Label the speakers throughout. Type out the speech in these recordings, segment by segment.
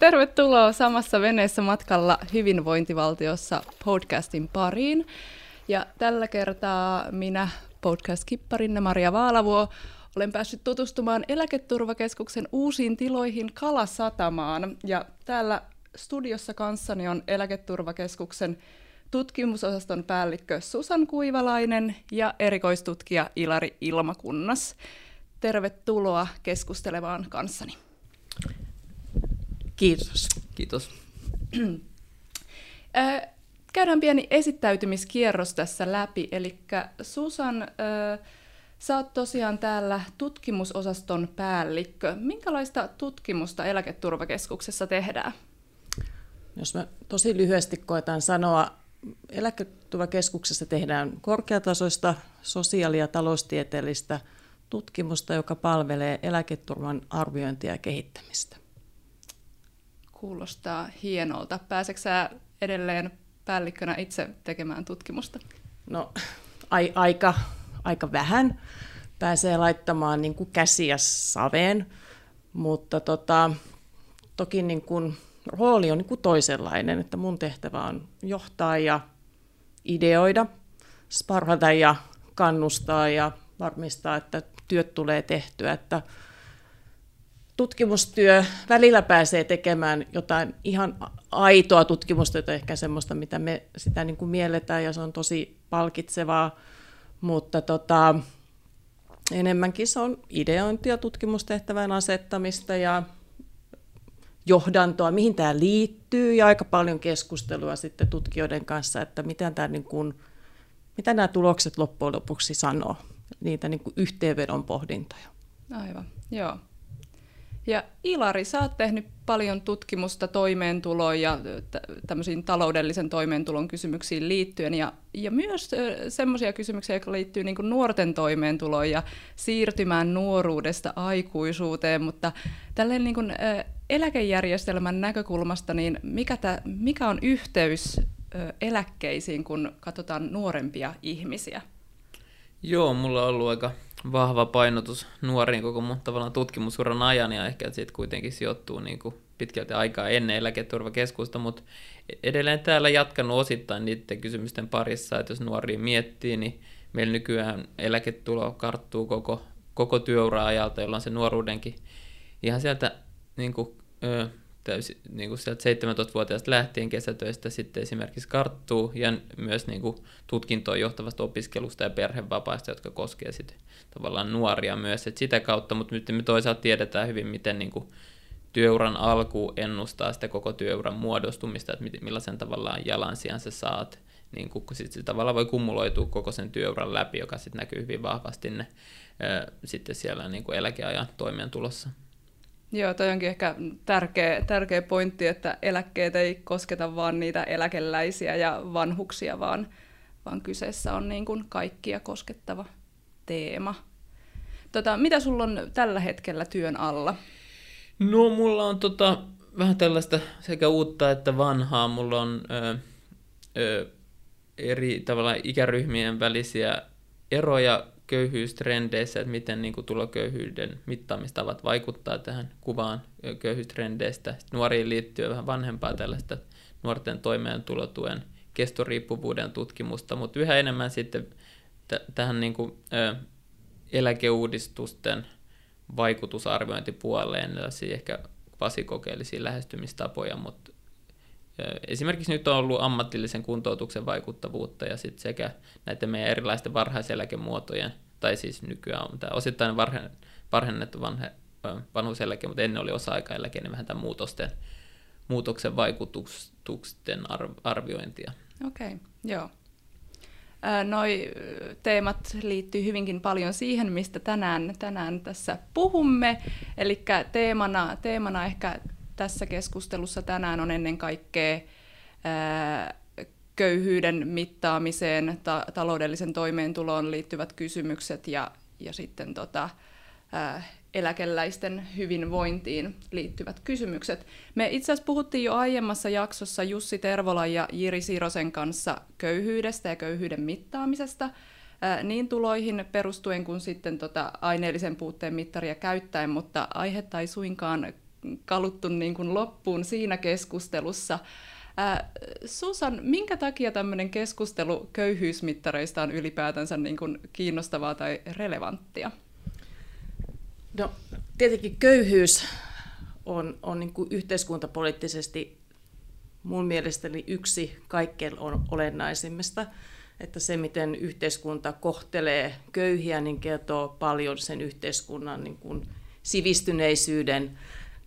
Speaker 1: Tervetuloa samassa veneessä matkalla hyvinvointivaltiossa podcastin pariin. Ja tällä kertaa minä, podcast-kipparinne Maria Vaalavuo, olen päässyt tutustumaan Eläketurvakeskuksen uusiin tiloihin Kalasatamaan. Ja täällä studiossa kanssani on Eläketurvakeskuksen tutkimusosaston päällikkö Susan Kuivalainen ja erikoistutkija Ilari Ilmakunnas. Tervetuloa keskustelemaan kanssani.
Speaker 2: Kiitos.
Speaker 3: Kiitos.
Speaker 1: Käydään pieni esittäytymiskierros tässä läpi. Eli Susan, sä oot tosiaan täällä tutkimusosaston päällikkö. Minkälaista tutkimusta Eläketurvakeskuksessa tehdään?
Speaker 2: Jos mä tosi lyhyesti koetan sanoa, Eläketurvakeskuksessa tehdään korkeatasoista sosiaali- ja taloustieteellistä tutkimusta, joka palvelee eläketurvan arviointia ja kehittämistä.
Speaker 1: Kuulostaa hienolta. Pääseekö sä edelleen päällikkönä itse tekemään tutkimusta?
Speaker 2: No ai, aika, aika vähän. Pääsee laittamaan niin kuin käsiä saveen, mutta tota, toki niin kuin, rooli on niin kuin toisenlainen, että mun tehtävä on johtaa ja ideoida, sparhata ja kannustaa ja varmistaa, että työt tulee tehtyä, että tutkimustyö välillä pääsee tekemään jotain ihan aitoa tutkimustyötä, ehkä semmoista, mitä me sitä niin kuin mielletään, ja se on tosi palkitsevaa, mutta tota, enemmänkin se on ideointia, tutkimustehtävän asettamista ja johdantoa, mihin tämä liittyy, ja aika paljon keskustelua sitten tutkijoiden kanssa, että mitä, tämä niin kuin, mitä nämä tulokset loppujen lopuksi sanoo, niitä niin kuin yhteenvedon pohdintoja.
Speaker 1: Aivan, joo. Ja Ilari, sä oot tehnyt paljon tutkimusta toimeentuloon ja tämmöisiin taloudellisen toimeentulon kysymyksiin liittyen ja, ja myös semmoisia kysymyksiä, jotka liittyy niin nuorten toimeentuloon ja siirtymään nuoruudesta aikuisuuteen, mutta tälleen niin kuin, eläkejärjestelmän näkökulmasta, niin mikä, tä, mikä on yhteys eläkkeisiin, kun katsotaan nuorempia ihmisiä?
Speaker 3: Joo, mulla on ollut aika vahva painotus nuoriin koko mun tavallaan tutkimusuran ajan ja ehkä siitä kuitenkin sijoittuu niin kuin pitkälti aikaa ennen eläketurvakeskusta, mutta edelleen täällä jatkanut osittain niiden kysymysten parissa, että jos nuori miettii, niin meillä nykyään eläketulo karttuu koko, koko työura-ajalta, jolloin se nuoruudenkin ihan sieltä niin kuin, ö, täysin, niin kuin sieltä 17-vuotiaasta lähtien kesätöistä sitten esimerkiksi karttuu ja myös niin kuin tutkintoon johtavasta opiskelusta ja perhevapaista, jotka koskee sitten tavallaan nuoria myös, että sitä kautta, mutta nyt me toisaalta tiedetään hyvin, miten niin kuin työuran alku ennustaa sitä koko työuran muodostumista, että millaisen tavallaan jalansijan sä saat, niin kun sit se tavallaan voi kumuloitua koko sen työuran läpi, joka sitten näkyy hyvin vahvasti ne, ää, sitten siellä niin kuin eläkeajan toimeentulossa.
Speaker 1: Joo, toi onkin ehkä tärkeä, tärkeä pointti, että eläkkeet ei kosketa vain niitä eläkeläisiä ja vanhuksia, vaan, vaan kyseessä on niin kuin kaikkia koskettava teema. Tota, mitä sulla on tällä hetkellä työn alla?
Speaker 3: No mulla on tota, vähän tällaista sekä uutta että vanhaa. Mulla on ö, ö, eri tavalla ikäryhmien välisiä eroja köyhyystrendeissä, että miten niin kuin, tuloköyhyyden mittaamistavat vaikuttaa tähän kuvaan köyhyystrendeistä. Sitten nuoriin liittyy vähän vanhempaa tällaista nuorten toimeentulotuen kestoriippuvuuden tutkimusta, mutta yhä enemmän sitten t- tähän niin kuin, ö, eläkeuudistusten vaikutusarviointipuoleen, ehkä kvasikokeellisia lähestymistapoja, mutta Esimerkiksi nyt on ollut ammatillisen kuntoutuksen vaikuttavuutta ja sitten sekä näiden meidän erilaisten varhaiseläkemuotojen, tai siis nykyään on tämä osittain varhe, varhennettu vanhe, vanhuuseläke, mutta ennen oli osa-aikaeläke, niin vähän tämän muutosten, muutoksen vaikutusten arviointia.
Speaker 1: Okei, okay, joo. Noi teemat liittyy hyvinkin paljon siihen, mistä tänään, tänään tässä puhumme. Eli teemana, teemana ehkä tässä keskustelussa tänään on ennen kaikkea köyhyyden mittaamiseen, ta- taloudellisen toimeentuloon liittyvät kysymykset ja, ja sitten tota, ää, eläkeläisten hyvinvointiin liittyvät kysymykset. Me itse asiassa puhuttiin jo aiemmassa jaksossa Jussi Tervolan ja Jiri Sirosen kanssa köyhyydestä ja köyhyyden mittaamisesta, niin tuloihin perustuen kuin sitten tota aineellisen puutteen mittaria käyttäen, mutta aihetta ei suinkaan kaluttu niin kuin loppuun siinä keskustelussa. Susan, minkä takia tämmöinen keskustelu köyhyysmittareista on ylipäätänsä niin kuin kiinnostavaa tai relevanttia?
Speaker 2: No, tietenkin köyhyys on, on niin kuin yhteiskuntapoliittisesti mun mielestäni yksi kaikkein olennaisimmista, että se, miten yhteiskunta kohtelee köyhiä, niin kertoo paljon sen yhteiskunnan niin kuin sivistyneisyyden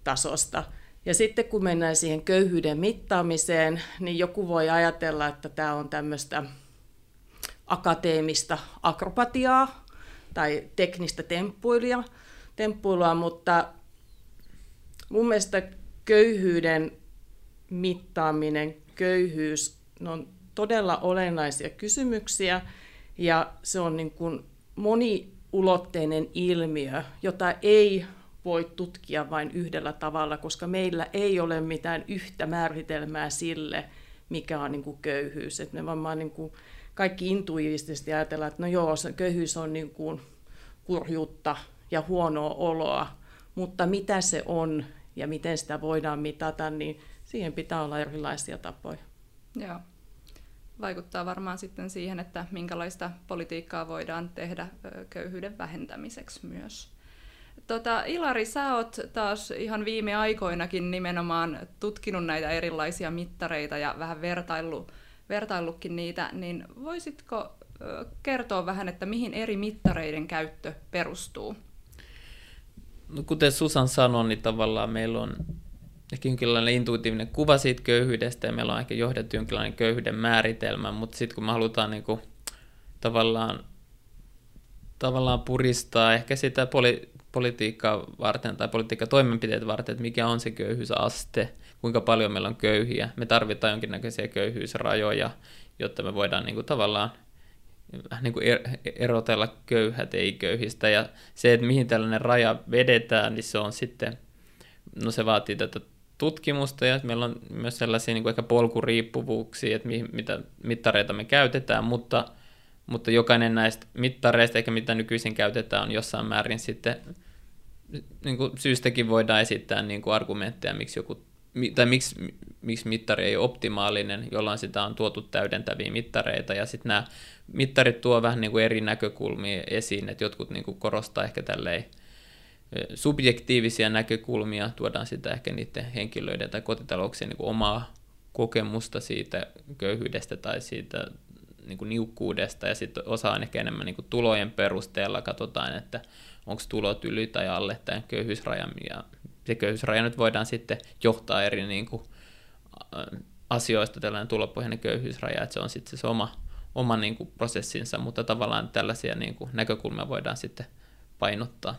Speaker 2: tasosta. Ja sitten kun mennään siihen köyhyyden mittaamiseen, niin joku voi ajatella, että tämä on tämmöistä akateemista akrobatiaa tai teknistä temppuilua, temppuilua mutta mun mielestä köyhyyden mittaaminen, köyhyys, ne on todella olennaisia kysymyksiä ja se on niin kuin moniulotteinen ilmiö, jota ei voi tutkia vain yhdellä tavalla, koska meillä ei ole mitään yhtä määritelmää sille, mikä on niin kuin köyhyys. Et me vaan niin kuin kaikki intuitiivisesti ajatellaan, että no joo, se köyhyys on niin kuin kurjuutta ja huonoa oloa, mutta mitä se on ja miten sitä voidaan mitata, niin siihen pitää olla erilaisia tapoja.
Speaker 1: Joo. Vaikuttaa varmaan sitten siihen, että minkälaista politiikkaa voidaan tehdä köyhyyden vähentämiseksi myös. Tota, Ilari, sä oot taas ihan viime aikoinakin nimenomaan tutkinut näitä erilaisia mittareita ja vähän vertaillu, vertaillutkin niitä, niin voisitko kertoa vähän, että mihin eri mittareiden käyttö perustuu?
Speaker 3: No, kuten Susan sanoi, niin tavallaan meillä on ehkä jonkinlainen intuitiivinen kuva siitä köyhyydestä ja meillä on ehkä johdettu jonkinlainen köyhyyden määritelmä, mutta sitten kun me halutaan niin kuin, tavallaan, tavallaan puristaa ehkä sitä poli, politiikkaa varten tai politiikkatoimenpiteitä varten, että mikä on se köyhyysaste, kuinka paljon meillä on köyhiä. Me tarvitaan jonkinnäköisiä köyhyysrajoja, jotta me voidaan niin kuin, tavallaan niin kuin er-, erotella köyhät ei-köyhistä. Ja se, että mihin tällainen raja vedetään, niin se on sitten, no se vaatii tätä tutkimusta ja meillä on myös sellaisia niin kuin ehkä polkuriippuvuuksia, että mi, mitä mittareita me käytetään, mutta, mutta jokainen näistä mittareista, eikä mitä nykyisin käytetään, on jossain määrin sitten niin kuin syystäkin voidaan esittää niin kuin argumentteja, miksi joku tai miksi, miksi mittari ei ole optimaalinen, jolloin sitä on tuotu täydentäviä mittareita, ja sitten nämä mittarit tuo vähän niin kuin eri näkökulmia esiin, että jotkut niin kuin korostaa ehkä tälleen subjektiivisia näkökulmia, tuodaan sitä ehkä niiden henkilöiden tai kotitalouksien niin kuin omaa kokemusta siitä köyhyydestä tai siitä niin kuin niukkuudesta, ja sitten osa on ehkä enemmän niin kuin tulojen perusteella, katsotaan, että onko tulot yli tai alle tämän köyhyysrajan, ja se köyhyysraja nyt voidaan sitten johtaa eri niin kuin, asioista, tällainen tulopohjainen köyhyysraja, että se on sitten se oma, oma niin kuin prosessinsa, mutta tavallaan tällaisia niin kuin näkökulmia voidaan sitten painottaa.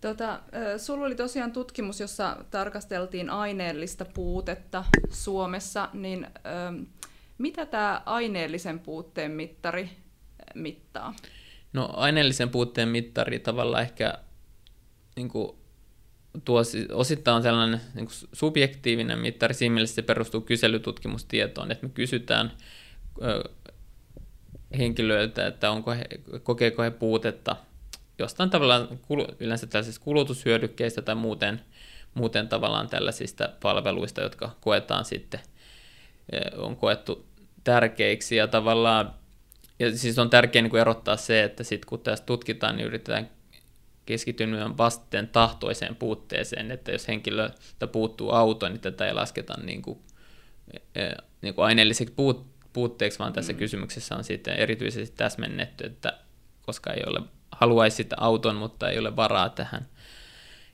Speaker 1: Tota, sulla oli tosiaan tutkimus, jossa tarkasteltiin aineellista puutetta Suomessa, niin mitä tämä aineellisen puutteen mittari mittaa?
Speaker 3: No aineellisen puutteen mittari tavallaan ehkä niin kuin, tuo, osittain on sellainen niin kuin subjektiivinen mittari, siinä mielessä se perustuu kyselytutkimustietoon, että me kysytään ö, henkilöiltä, että onko he, kokeeko he puutetta jostain tavallaan yleensä tällaisista kulutushyödykkeistä tai muuten, muuten tavallaan tällaisista palveluista, jotka koetaan sitten, on koettu tärkeiksi. Ja tavallaan, ja siis on tärkeää niin kuin erottaa se, että sitten kun tässä tutkitaan, niin yritetään keskittyä vasten tahtoiseen puutteeseen, että jos henkilöltä puuttuu auto, niin tätä ei lasketa niin kuin, niin kuin aineelliseksi puutteeksi, vaan tässä mm. kysymyksessä on sitten erityisesti täsmennetty, että koska ei ole haluaisi sitä auton, mutta ei ole varaa tähän.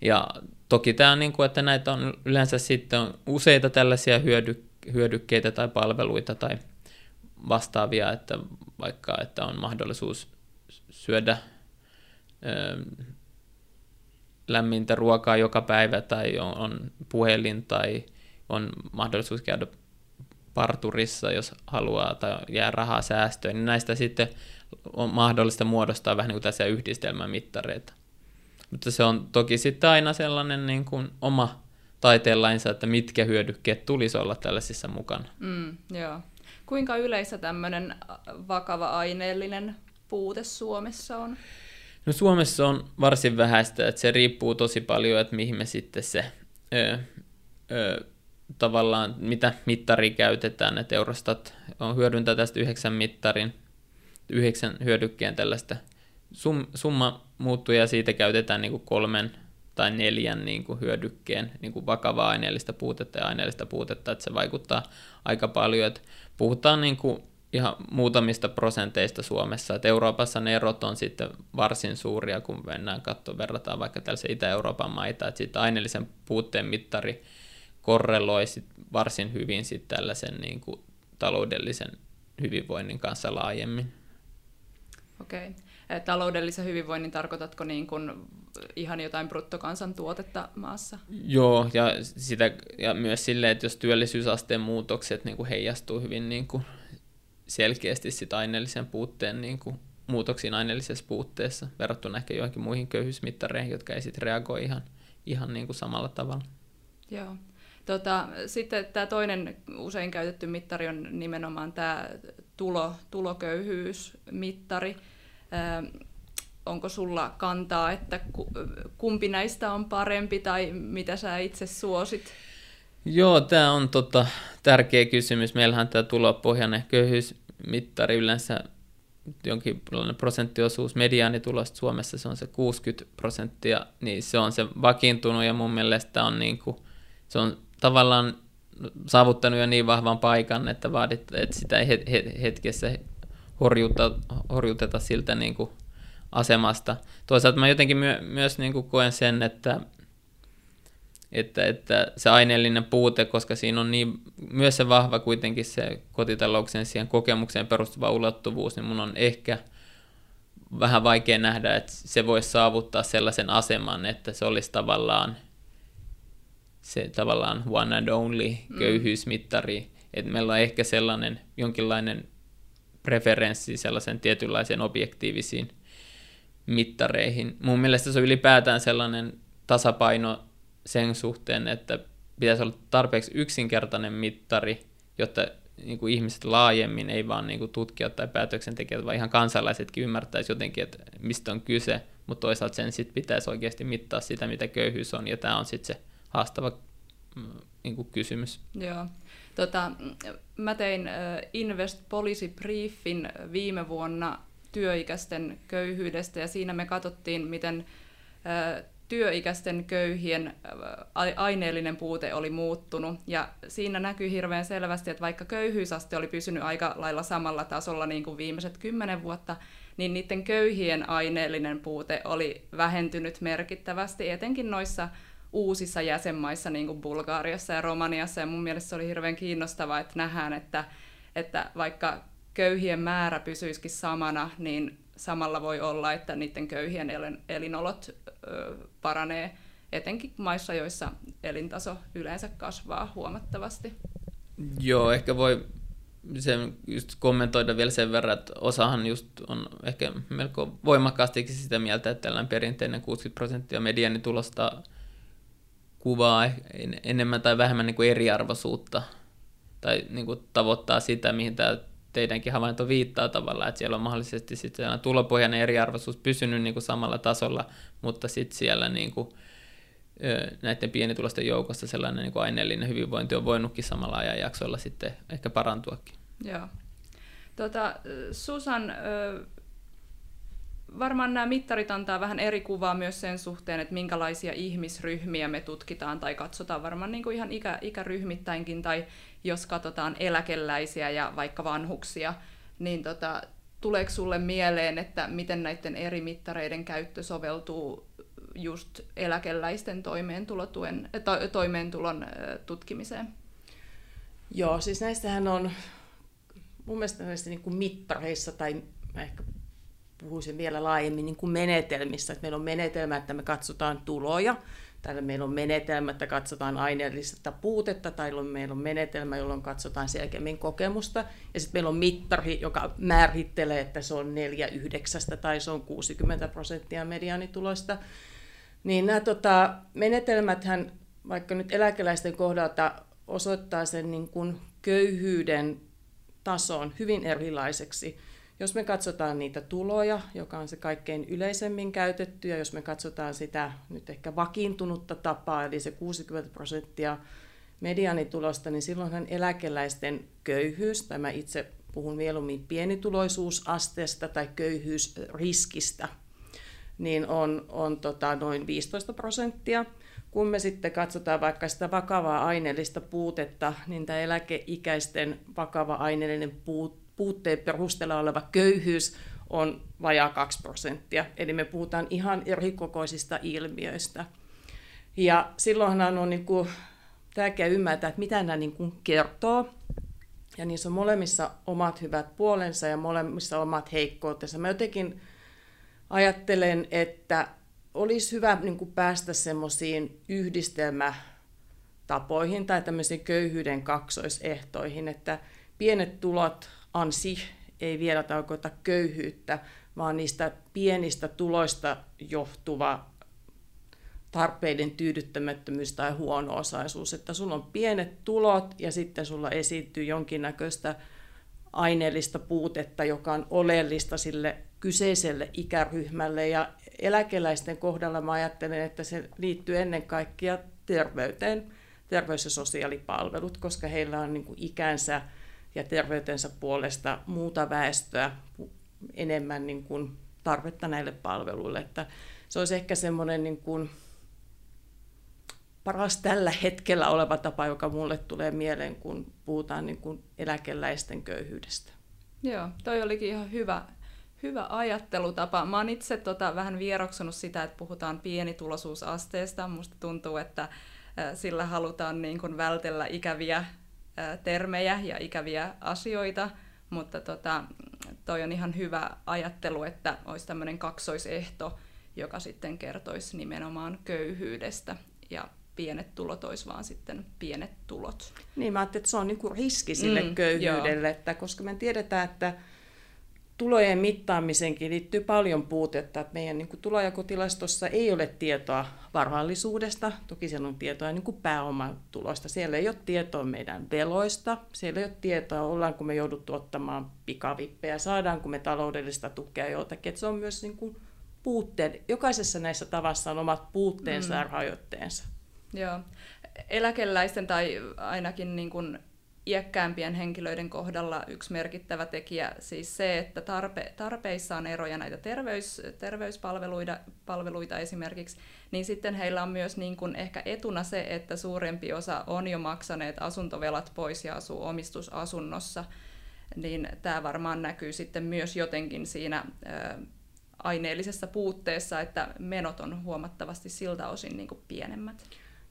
Speaker 3: Ja toki tämä on niin kuin, että näitä on yleensä sitten on useita tällaisia hyödy, hyödykkeitä tai palveluita tai vastaavia, että vaikka että on mahdollisuus syödä ö, lämmintä ruokaa joka päivä tai on, on puhelin tai on mahdollisuus käydä parturissa, jos haluaa tai jää rahaa säästöön, niin näistä sitten on mahdollista muodostaa vähän niin kuin yhdistelmämittareita. Mutta se on toki sitten aina sellainen niin kuin oma taiteenlainsa, että mitkä hyödykkeet tulisi olla tällaisissa mukana.
Speaker 1: Mm, joo. Kuinka yleistä tämmöinen vakava aineellinen puute Suomessa on?
Speaker 3: No Suomessa on varsin vähäistä, että se riippuu tosi paljon, että mihin me sitten se ö, ö, tavallaan, mitä mittari käytetään, että Eurostat on hyödyntää tästä yhdeksän mittarin, yhdeksän hyödykkeen tällaista sum, summa muuttuu ja siitä käytetään niin kuin kolmen tai neljän niin kuin hyödykkeen niin kuin vakavaa aineellista puutetta ja aineellista puutetta, että se vaikuttaa aika paljon, että puhutaan niin kuin ihan muutamista prosenteista Suomessa, että Euroopassa ne erot on sitten varsin suuria, kun mennään katsomaan, verrataan vaikka tällaisia Itä-Euroopan maita, että sitten aineellisen puutteen mittari korreloi sit varsin hyvin sitten tällaisen niin kuin taloudellisen hyvinvoinnin kanssa laajemmin.
Speaker 1: Okei. Okay. Taloudellisen hyvinvoinnin tarkoitatko niin kuin ihan jotain bruttokansantuotetta maassa?
Speaker 3: Joo, ja, sitä, ja myös silleen, että jos työllisyysasteen muutokset niin kuin heijastuu hyvin niin kuin selkeästi sit aineellisen puutteen niin kuin muutoksiin aineellisessa puutteessa verrattuna ehkä joihinkin muihin köyhyysmittareihin, jotka ei sitten reagoi ihan, ihan niin kuin samalla tavalla.
Speaker 1: Joo. Tota, sitten tämä toinen usein käytetty mittari on nimenomaan tämä tulo, tuloköyhyysmittari. Onko sulla kantaa, että kumpi näistä on parempi tai mitä sä itse suosit?
Speaker 3: Joo, tämä on tota, tärkeä kysymys. Meillähän tämä tulopohjainen köyhyysmittari yleensä jonkinlainen prosenttiosuus mediaanitulosta Suomessa, se on se 60 prosenttia, niin se on se vakiintunut ja mun mielestä on, niin kuin, se on tavallaan saavuttanut jo niin vahvan paikan, että vaadit, että sitä ei hetkessä horjuta, horjuteta siltä niin kuin asemasta. Toisaalta mä jotenkin my, myös niin kuin koen sen, että että, että se aineellinen puute, koska siinä on niin, myös se vahva kuitenkin se kotitalouksien siihen kokemukseen perustuva ulottuvuus, niin mun on ehkä vähän vaikea nähdä, että se voisi saavuttaa sellaisen aseman, että se olisi tavallaan se tavallaan one and only mm. köyhyysmittari, mm. että meillä on ehkä sellainen jonkinlainen preferenssi sellaisen tietynlaisen objektiivisiin mittareihin. Mun mielestä se on ylipäätään sellainen tasapaino sen suhteen, että pitäisi olla tarpeeksi yksinkertainen mittari, jotta niin kuin ihmiset laajemmin, ei vaan niin kuin tutkijat tai päätöksentekijät, vaan ihan kansalaisetkin ymmärtäisi jotenkin, että mistä on kyse, mutta toisaalta sen sitten pitäisi oikeasti mittaa sitä, mitä köyhyys on, ja tämä on sitten se haastava mm, niin kuin kysymys.
Speaker 1: Joo. Tota, mä tein Invest Policy Briefin viime vuonna työikäisten köyhyydestä, ja siinä me katsottiin, miten työikäisten köyhien aineellinen puute oli muuttunut. Ja siinä näkyy hirveän selvästi, että vaikka köyhyysaste oli pysynyt aika lailla samalla tasolla niin kuin viimeiset kymmenen vuotta, niin niiden köyhien aineellinen puute oli vähentynyt merkittävästi, etenkin noissa uusissa jäsenmaissa, niin kuin Bulgaariassa ja Romaniassa. Ja mun mielestä se oli hirveän kiinnostavaa, että nähdään, että, että vaikka köyhien määrä pysyisikin samana, niin samalla voi olla, että niiden köyhien elinolot paranee etenkin maissa, joissa elintaso yleensä kasvaa huomattavasti.
Speaker 3: Joo, ehkä voi sen just kommentoida vielä sen verran, että osahan just on ehkä melko voimakkaastikin sitä mieltä, että tällainen perinteinen 60 prosenttia medianitulosta kuvaa enemmän tai vähemmän niin kuin eriarvoisuutta tai niin kuin tavoittaa sitä, mihin tämä teidänkin havainto viittaa tavallaan, että siellä on mahdollisesti sitten tulopohjainen eriarvoisuus pysynyt niin kuin samalla tasolla, mutta sitten siellä niin kuin, näiden pienitulosten joukossa sellainen niin kuin aineellinen hyvinvointi on voinutkin samalla ajanjaksolla sitten ehkä parantuakin.
Speaker 1: Joo. Tota, Susan, varmaan nämä mittarit antaa vähän eri kuvaa myös sen suhteen, että minkälaisia ihmisryhmiä me tutkitaan tai katsotaan varmaan niin kuin ihan ikä, ikäryhmittäinkin tai jos katsotaan eläkeläisiä ja vaikka vanhuksia, niin tota, tuleeko sulle mieleen, että miten näiden eri mittareiden käyttö soveltuu just eläkeläisten toimeentulotuen, to, toimeentulon tutkimiseen?
Speaker 2: Joo, siis näistähän on mun mielestä näistä niin kuin mittareissa, tai ehkä puhuisin vielä laajemmin niin kuin menetelmissä, että meillä on menetelmä, että me katsotaan tuloja, Täällä meillä on menetelmä, että katsotaan aineellista puutetta, tai meillä on menetelmä, jolloin katsotaan selkeämmin kokemusta. Ja sitten meillä on mittari, joka määrittelee, että se on 4 yhdeksästä tai se on 60 prosenttia mediaanituloista. Niin nämä tota, menetelmäthän, vaikka nyt eläkeläisten kohdalta osoittaa sen niin kuin köyhyyden tason hyvin erilaiseksi, Jos me katsotaan niitä tuloja, joka on se kaikkein yleisemmin käytetty, ja jos me katsotaan sitä nyt ehkä vakiintunutta tapaa, eli se 60 prosenttia medianitulosta, niin silloinhan eläkeläisten köyhyys, tai mä itse puhun mieluummin pienituloisuusasteesta tai köyhyysriskistä, niin on, on tota noin 15 prosenttia. Kun me sitten katsotaan vaikka sitä vakavaa aineellista puutetta, niin tämä eläkeikäisten vakava aineellinen puutteen perusteella oleva köyhyys on vajaa 2 prosenttia. Eli me puhutaan ihan erikokoisista ilmiöistä. Ja silloinhan on niin kuin, tärkeää ymmärtää, että mitä nämä niin kuin kertoo. Ja niissä on molemmissa omat hyvät puolensa ja molemmissa omat heikkoutensa. Mä jotenkin ajattelen, että olisi hyvä niin kuin päästä semmoisiin yhdistelmätapoihin tai tämmöisiin köyhyyden kaksoisehtoihin, että pienet tulot ansi ei vielä tarkoita köyhyyttä, vaan niistä pienistä tuloista johtuva tarpeiden tyydyttämättömyys tai huono-osaisuus, että sulla on pienet tulot ja sitten sulla esiintyy jonkinnäköistä aineellista puutetta, joka on oleellista sille kyseiselle ikäryhmälle. Ja eläkeläisten kohdalla mä ajattelen, että se liittyy ennen kaikkea terveyteen, terveys- ja sosiaalipalvelut, koska heillä on niin kuin ikänsä ja terveytensä puolesta muuta väestöä enemmän niin kuin tarvetta näille palveluille. Että se olisi ehkä semmoinen niin kuin paras tällä hetkellä oleva tapa, joka mulle tulee mieleen, kun puhutaan niin kuin eläkeläisten köyhyydestä.
Speaker 1: Joo, toi olikin ihan hyvä, hyvä ajattelutapa. Mä oon itse tota, vähän vieroksunut sitä, että puhutaan pienituloisuusasteesta. Musta tuntuu, että sillä halutaan niin kuin vältellä ikäviä termejä ja ikäviä asioita, mutta tota, toi on ihan hyvä ajattelu, että olisi tämmöinen kaksoisehto, joka sitten kertoisi nimenomaan köyhyydestä ja pienet tulot olisi vaan sitten pienet tulot.
Speaker 2: Niin, mä ajattelin, että se on niinku riski sille mm, köyhyydelle, että koska me tiedetään, että tulojen mittaamisenkin liittyy paljon puutetta. Että meidän niin kuin, tulojakotilastossa ei ole tietoa varallisuudesta, toki siellä on tietoa niin kuin pääomatulosta. Siellä ei ole tietoa meidän veloista, siellä ei ole tietoa, ollaanko me jouduttu ottamaan pikavippejä, saadaanko me taloudellista tukea joltakin. Että se on myös niin kuin, puutteet. Jokaisessa näissä tavassa on omat puutteensa mm. ja rajoitteensa.
Speaker 1: Joo. Eläkeläisten tai ainakin niin kuin iäkkäämpien henkilöiden kohdalla yksi merkittävä tekijä siis se, että tarpe, tarpeissa on eroja näitä terveys, terveyspalveluita palveluita esimerkiksi, niin sitten heillä on myös niin kuin ehkä etuna se, että suurempi osa on jo maksaneet asuntovelat pois ja asuu omistusasunnossa, niin tämä varmaan näkyy sitten myös jotenkin siinä aineellisessa puutteessa, että menot on huomattavasti siltä osin niin kuin pienemmät.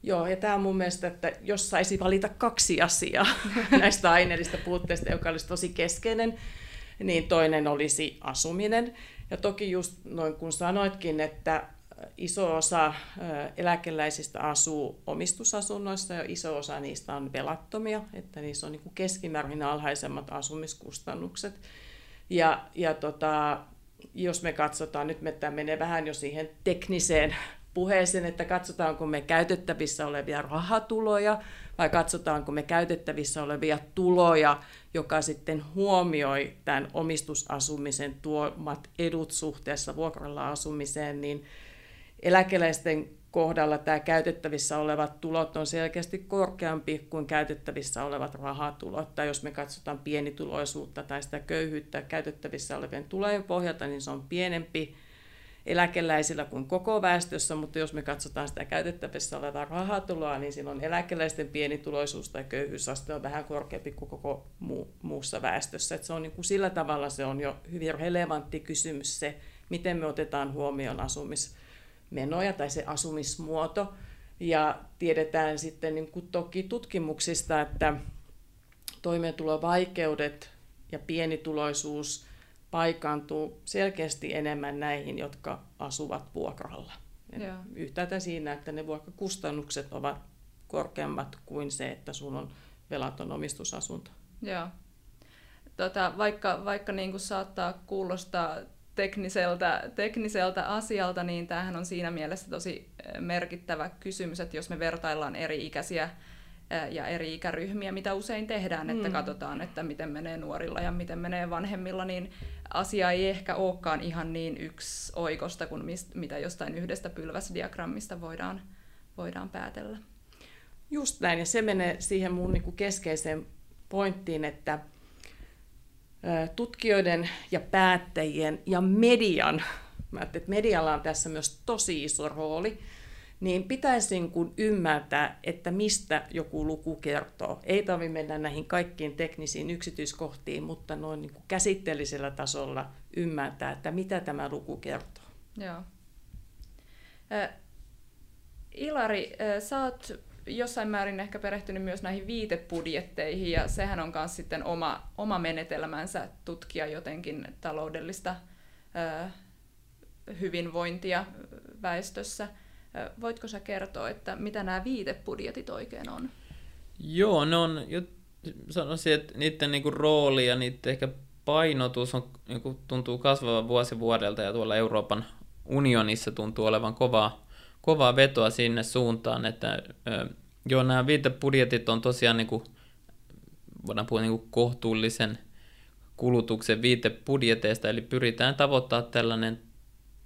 Speaker 2: Joo, ja tämä on mun mielestä, että jos saisi valita kaksi asiaa näistä aineellista puutteista, joka olisi tosi keskeinen, niin toinen olisi asuminen. Ja toki just noin kun sanoitkin, että iso osa eläkeläisistä asuu omistusasunnoissa ja iso osa niistä on velattomia, että niissä on niin keskimäärin alhaisemmat asumiskustannukset. Ja, ja tota, jos me katsotaan, nyt me tämä menee vähän jo siihen tekniseen puheeseen, että katsotaanko me käytettävissä olevia rahatuloja vai katsotaanko me käytettävissä olevia tuloja, joka sitten huomioi tämän omistusasumisen tuomat edut suhteessa vuokralla asumiseen, niin eläkeläisten kohdalla tämä käytettävissä olevat tulot on selkeästi korkeampi kuin käytettävissä olevat rahatulot. Tai jos me katsotaan pienituloisuutta tai sitä köyhyyttä käytettävissä olevien tulojen pohjalta, niin se on pienempi eläkeläisillä kuin koko väestössä, mutta jos me katsotaan sitä käytettävissä olevaa rahatuloa, niin silloin eläkeläisten pienituloisuus tai köyhyysaste on vähän korkeampi kuin koko muu, muussa väestössä. Et se on niin kuin sillä tavalla se on jo hyvin relevantti kysymys se, miten me otetaan huomioon asumismenoja tai se asumismuoto. Ja tiedetään sitten niin kuin toki tutkimuksista, että toimeentulovaikeudet ja pienituloisuus – paikaantuu selkeästi enemmän näihin, jotka asuvat vuokralla. Yhtäältä siinä, että ne vuokrakustannukset ovat korkeammat kuin se, että sun on velaton omistusasunto.
Speaker 1: Joo. Tota, vaikka vaikka niin kuin saattaa kuulostaa tekniseltä, tekniseltä asialta, niin tämähän on siinä mielessä tosi merkittävä kysymys, että jos me vertaillaan eri ikäisiä ja eri ikäryhmiä, mitä usein tehdään, että mm. katsotaan, että miten menee nuorilla ja miten menee vanhemmilla, niin asia ei ehkä olekaan ihan niin yksi oikosta kuin mist, mitä jostain yhdestä pylväsdiagrammista voidaan, voidaan päätellä.
Speaker 2: Just näin, ja se menee siihen mun niin keskeiseen pointtiin, että tutkijoiden ja päättäjien ja median, mä että medialla on tässä myös tosi iso rooli, niin pitäisi niin kuin ymmärtää, että mistä joku luku kertoo. Ei tarvitse mennä näihin kaikkiin teknisiin yksityiskohtiin, mutta noin niin kuin käsitteellisellä tasolla ymmärtää, että mitä tämä luku kertoo.
Speaker 1: Joo. Äh, Ilari, äh, sä oot jossain määrin ehkä perehtynyt myös näihin viitebudjetteihin, ja sehän on myös sitten oma, oma menetelmänsä tutkia jotenkin taloudellista äh, hyvinvointia väestössä. Voitko sä kertoa, että mitä nämä viitebudjetit oikein on?
Speaker 3: Joo, ne on, sanoisin, että niiden niinku rooli ja niiden ehkä painotus on, niinku, tuntuu kasvavan vuosi vuodelta ja tuolla Euroopan unionissa tuntuu olevan kovaa, kovaa vetoa sinne suuntaan, että joo, nämä viitebudjetit on tosiaan, niinku, voidaan puhua niinku kohtuullisen kulutuksen viitebudjeteista, eli pyritään tavoittaa tällainen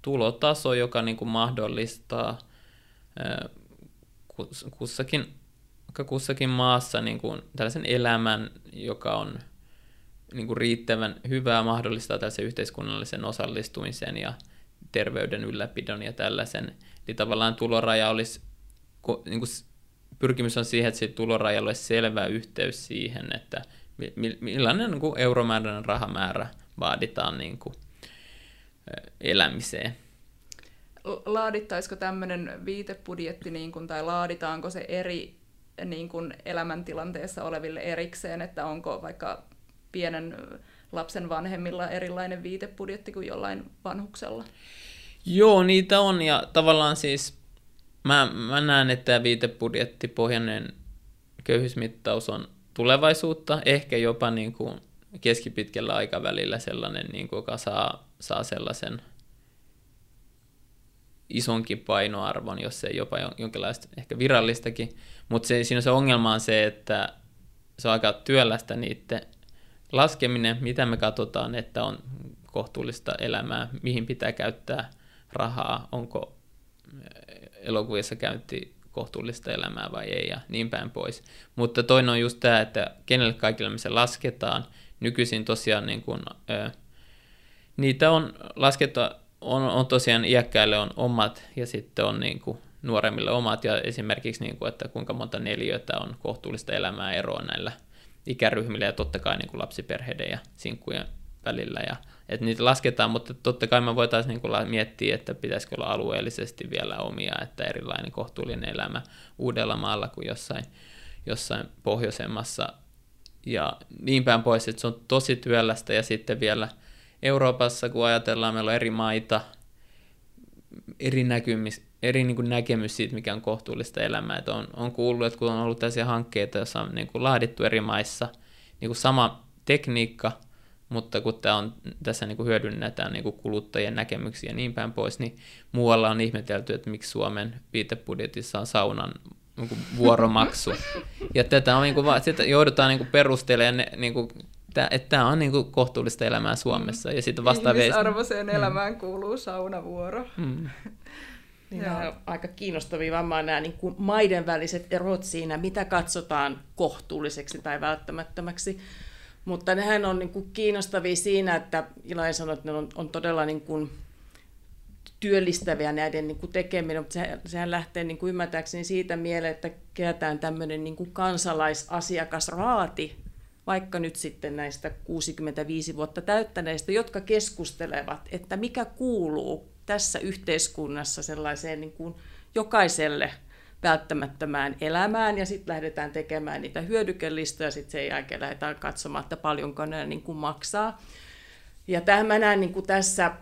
Speaker 3: tulotaso, joka niin kuin mahdollistaa kussakin, kussakin maassa niin kuin tällaisen elämän, joka on niin kuin riittävän hyvää, mahdollistaa tällaisen yhteiskunnallisen osallistumisen ja terveyden ylläpidon ja tällaisen. Eli tavallaan tuloraja olisi, niin kuin pyrkimys on siihen, että tulorajalla olisi selvä yhteys siihen, että millainen niin kuin euromääräinen rahamäärä vaaditaan niin kuin elämiseen
Speaker 1: laadittaisiko tämmöinen viitebudjetti niin kuin, tai laaditaanko se eri niin kuin elämäntilanteessa oleville erikseen, että onko vaikka pienen lapsen vanhemmilla erilainen viitebudjetti kuin jollain vanhuksella?
Speaker 3: Joo, niitä on ja tavallaan siis mä, mä näen, että tämä viitebudjettipohjainen köyhyysmittaus on tulevaisuutta, ehkä jopa niin kuin keskipitkällä aikavälillä sellainen, niin kuin, joka saa, saa sellaisen – isonkin painoarvon, jos ei jopa jonkinlaista ehkä virallistakin. Mutta siinä se ongelma on se, että se on aika työlästä niiden laskeminen, mitä me katsotaan, että on kohtuullista elämää, mihin pitää käyttää rahaa, onko elokuvissa käynti kohtuullista elämää vai ei ja niin päin pois. Mutta toinen on just tämä, että kenelle kaikille me se lasketaan. Nykyisin tosiaan niin kun, ö, niitä on laskettu on, on tosiaan iäkkäille on omat ja sitten on niin kuin nuoremmille omat ja esimerkiksi, niin kuin, että kuinka monta neliötä on kohtuullista elämää eroa näillä ikäryhmillä ja totta kai niin kuin lapsiperheiden ja sinkkujen välillä. Ja, että niitä lasketaan, mutta totta kai me voitaisiin niin miettiä, että pitäisikö olla alueellisesti vielä omia, että erilainen kohtuullinen elämä uudella maalla kuin jossain, jossain pohjoisemmassa ja niin päin pois, että se on tosi työlästä ja sitten vielä – Euroopassa, kun ajatellaan, meillä on eri maita, eri, näkymis, eri niin kuin näkemys siitä, mikä on kohtuullista elämää. Että on, on kuullut, että kun on ollut tällaisia hankkeita, joissa on niin kuin laadittu eri maissa niin kuin sama tekniikka, mutta kun tämä on, tässä niin kuin hyödynnetään niin kuin kuluttajien näkemyksiä ja niin päin pois, niin muualla on ihmetelty, että miksi Suomen viitebudjetissa on saunan niin kuin vuoromaksu. Ja tätä on, niin kuin, sitä joudutaan niin kuin perustelemaan niin kuin että, että tämä on niin kuin kohtuullista elämää Suomessa. Ja sitten
Speaker 1: vastaavia... Ihmisarvoiseen mm. elämään kuuluu saunavuoro. Mm.
Speaker 2: Niin nämä on aika kiinnostavia varmaan nämä niin kuin maiden väliset erot siinä, mitä katsotaan kohtuulliseksi tai välttämättömäksi. Mutta nehän on niin kuin kiinnostavia siinä, että Ilai sanoi, että ne on, on todella niin kuin työllistäviä näiden niin kuin tekeminen, mutta sehän, sehän lähtee niin kuin ymmärtääkseni siitä mieleen, että kerätään tämmöinen niin kuin kansalaisasiakasraati, vaikka nyt sitten näistä 65 vuotta täyttäneistä, jotka keskustelevat, että mikä kuuluu tässä yhteiskunnassa sellaiseen niin kuin jokaiselle välttämättömään elämään, ja sitten lähdetään tekemään niitä hyödykelistoja, ja sitten sen jälkeen lähdetään katsomaan, että paljonko ne niin kuin maksaa. Ja tähän mä näen niin kuin tässä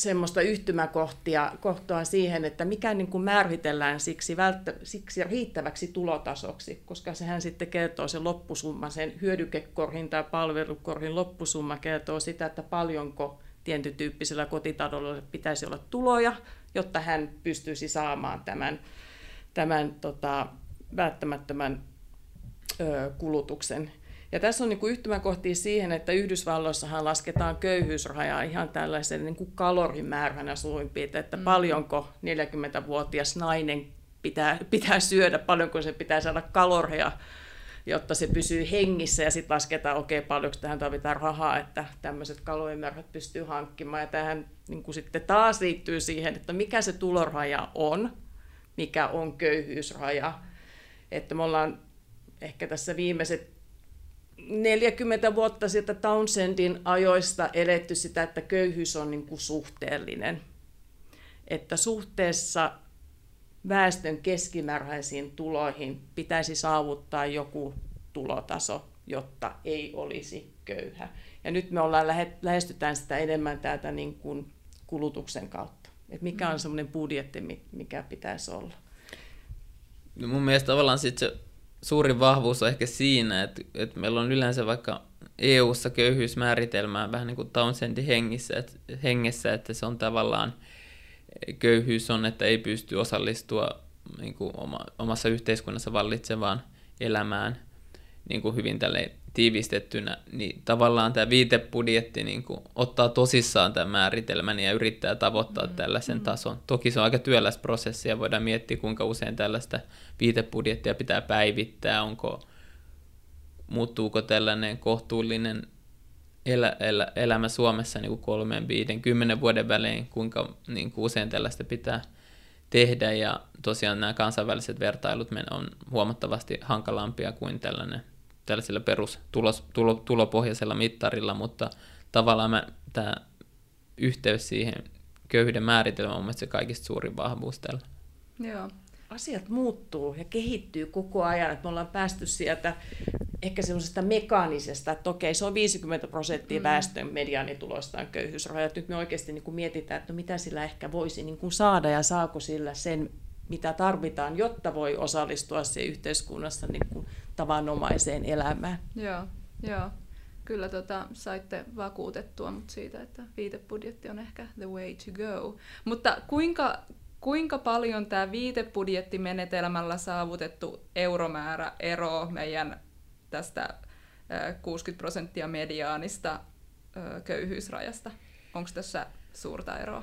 Speaker 2: semmoista yhtymäkohtia kohtaa siihen, että mikä niin kuin määritellään siksi, välttä, siksi riittäväksi tulotasoksi, koska sehän sitten kertoo se loppusumma, sen hyödykekorhin tai palvelukorhin loppusumma kertoo sitä, että paljonko tietyntyyppisellä kotitaloudella pitäisi olla tuloja, jotta hän pystyisi saamaan tämän, tämän tota, välttämättömän ö, kulutuksen. Ja tässä on niin kuin yhtymäkohtia siihen, että Yhdysvalloissahan lasketaan köyhyysrajaa ihan tällaisen niin kuin kalorimääränä suurin piirtein, että mm. paljonko 40-vuotias nainen pitää, pitää syödä, paljonko se pitää saada kaloreja, jotta se pysyy hengissä ja sitten lasketaan, okei, okay, paljonko tähän tarvitaan rahaa, että tämmöiset kalorimäärät pystyy hankkimaan. Ja tähän niin kuin sitten taas liittyy siihen, että mikä se tuloraja on, mikä on köyhyysraja. Että me ollaan ehkä tässä viimeiset 40 vuotta sieltä Townsendin ajoista eletty sitä, että köyhyys on niin kuin suhteellinen. Että suhteessa väestön keskimääräisiin tuloihin pitäisi saavuttaa joku tulotaso, jotta ei olisi köyhä. Ja nyt me ollaan lähestytään sitä enemmän täältä niin kuin kulutuksen kautta. Että mikä on mm. semmoinen budjetti, mikä pitäisi olla.
Speaker 3: No mun mielestä tavallaan sit se suurin vahvuus on ehkä siinä, että, että meillä on yleensä vaikka EU-ssa köyhyysmääritelmää vähän niin kuin Townsendin hengissä, että, hengessä, että se on tavallaan, köyhyys on, että ei pysty osallistua niin kuin oma, omassa yhteiskunnassa vallitsevaan elämään niin kuin hyvin tälle tiivistettynä, niin tavallaan tämä viitebudjetti niin kuin ottaa tosissaan tämän määritelmän ja yrittää tavoittaa mm. tällaisen mm. tason. Toki se on aika työläs prosessi ja voidaan miettiä, kuinka usein tällaista viitebudjettia pitää päivittää, onko, muuttuuko tällainen kohtuullinen elä, elä, elämä Suomessa niin kuin kolmen, viiden, kymmenen vuoden välein, kuinka niin kuin usein tällaista pitää tehdä ja tosiaan nämä kansainväliset vertailut on huomattavasti hankalampia kuin tällainen tällaisella perustulopohjaisella mittarilla, mutta tavallaan mä, tämä yhteys siihen köyhyyden määritelmä on mielestäni se kaikista suurin vahvuus tällä.
Speaker 2: Joo. Asiat muuttuu ja kehittyy koko ajan. Että me ollaan päästy sieltä ehkä semmoisesta mekaanisesta, että okei, se on 50 prosenttia mm. väestön mediaanituloista on köyhyysraja. Nyt me oikeasti niin kuin mietitään, että no mitä sillä ehkä voisi niin kuin saada ja saako sillä sen, mitä tarvitaan, jotta voi osallistua siihen yhteiskunnassa niin kuin tavanomaiseen elämään.
Speaker 1: Joo, joo. Kyllä tota, saitte vakuutettua mut siitä, että viitebudjetti on ehkä the way to go. Mutta kuinka, kuinka paljon tämä viitebudjettimenetelmällä saavutettu euromäärä eroaa meidän tästä 60 prosenttia mediaanista köyhyysrajasta? Onko tässä suurta eroa?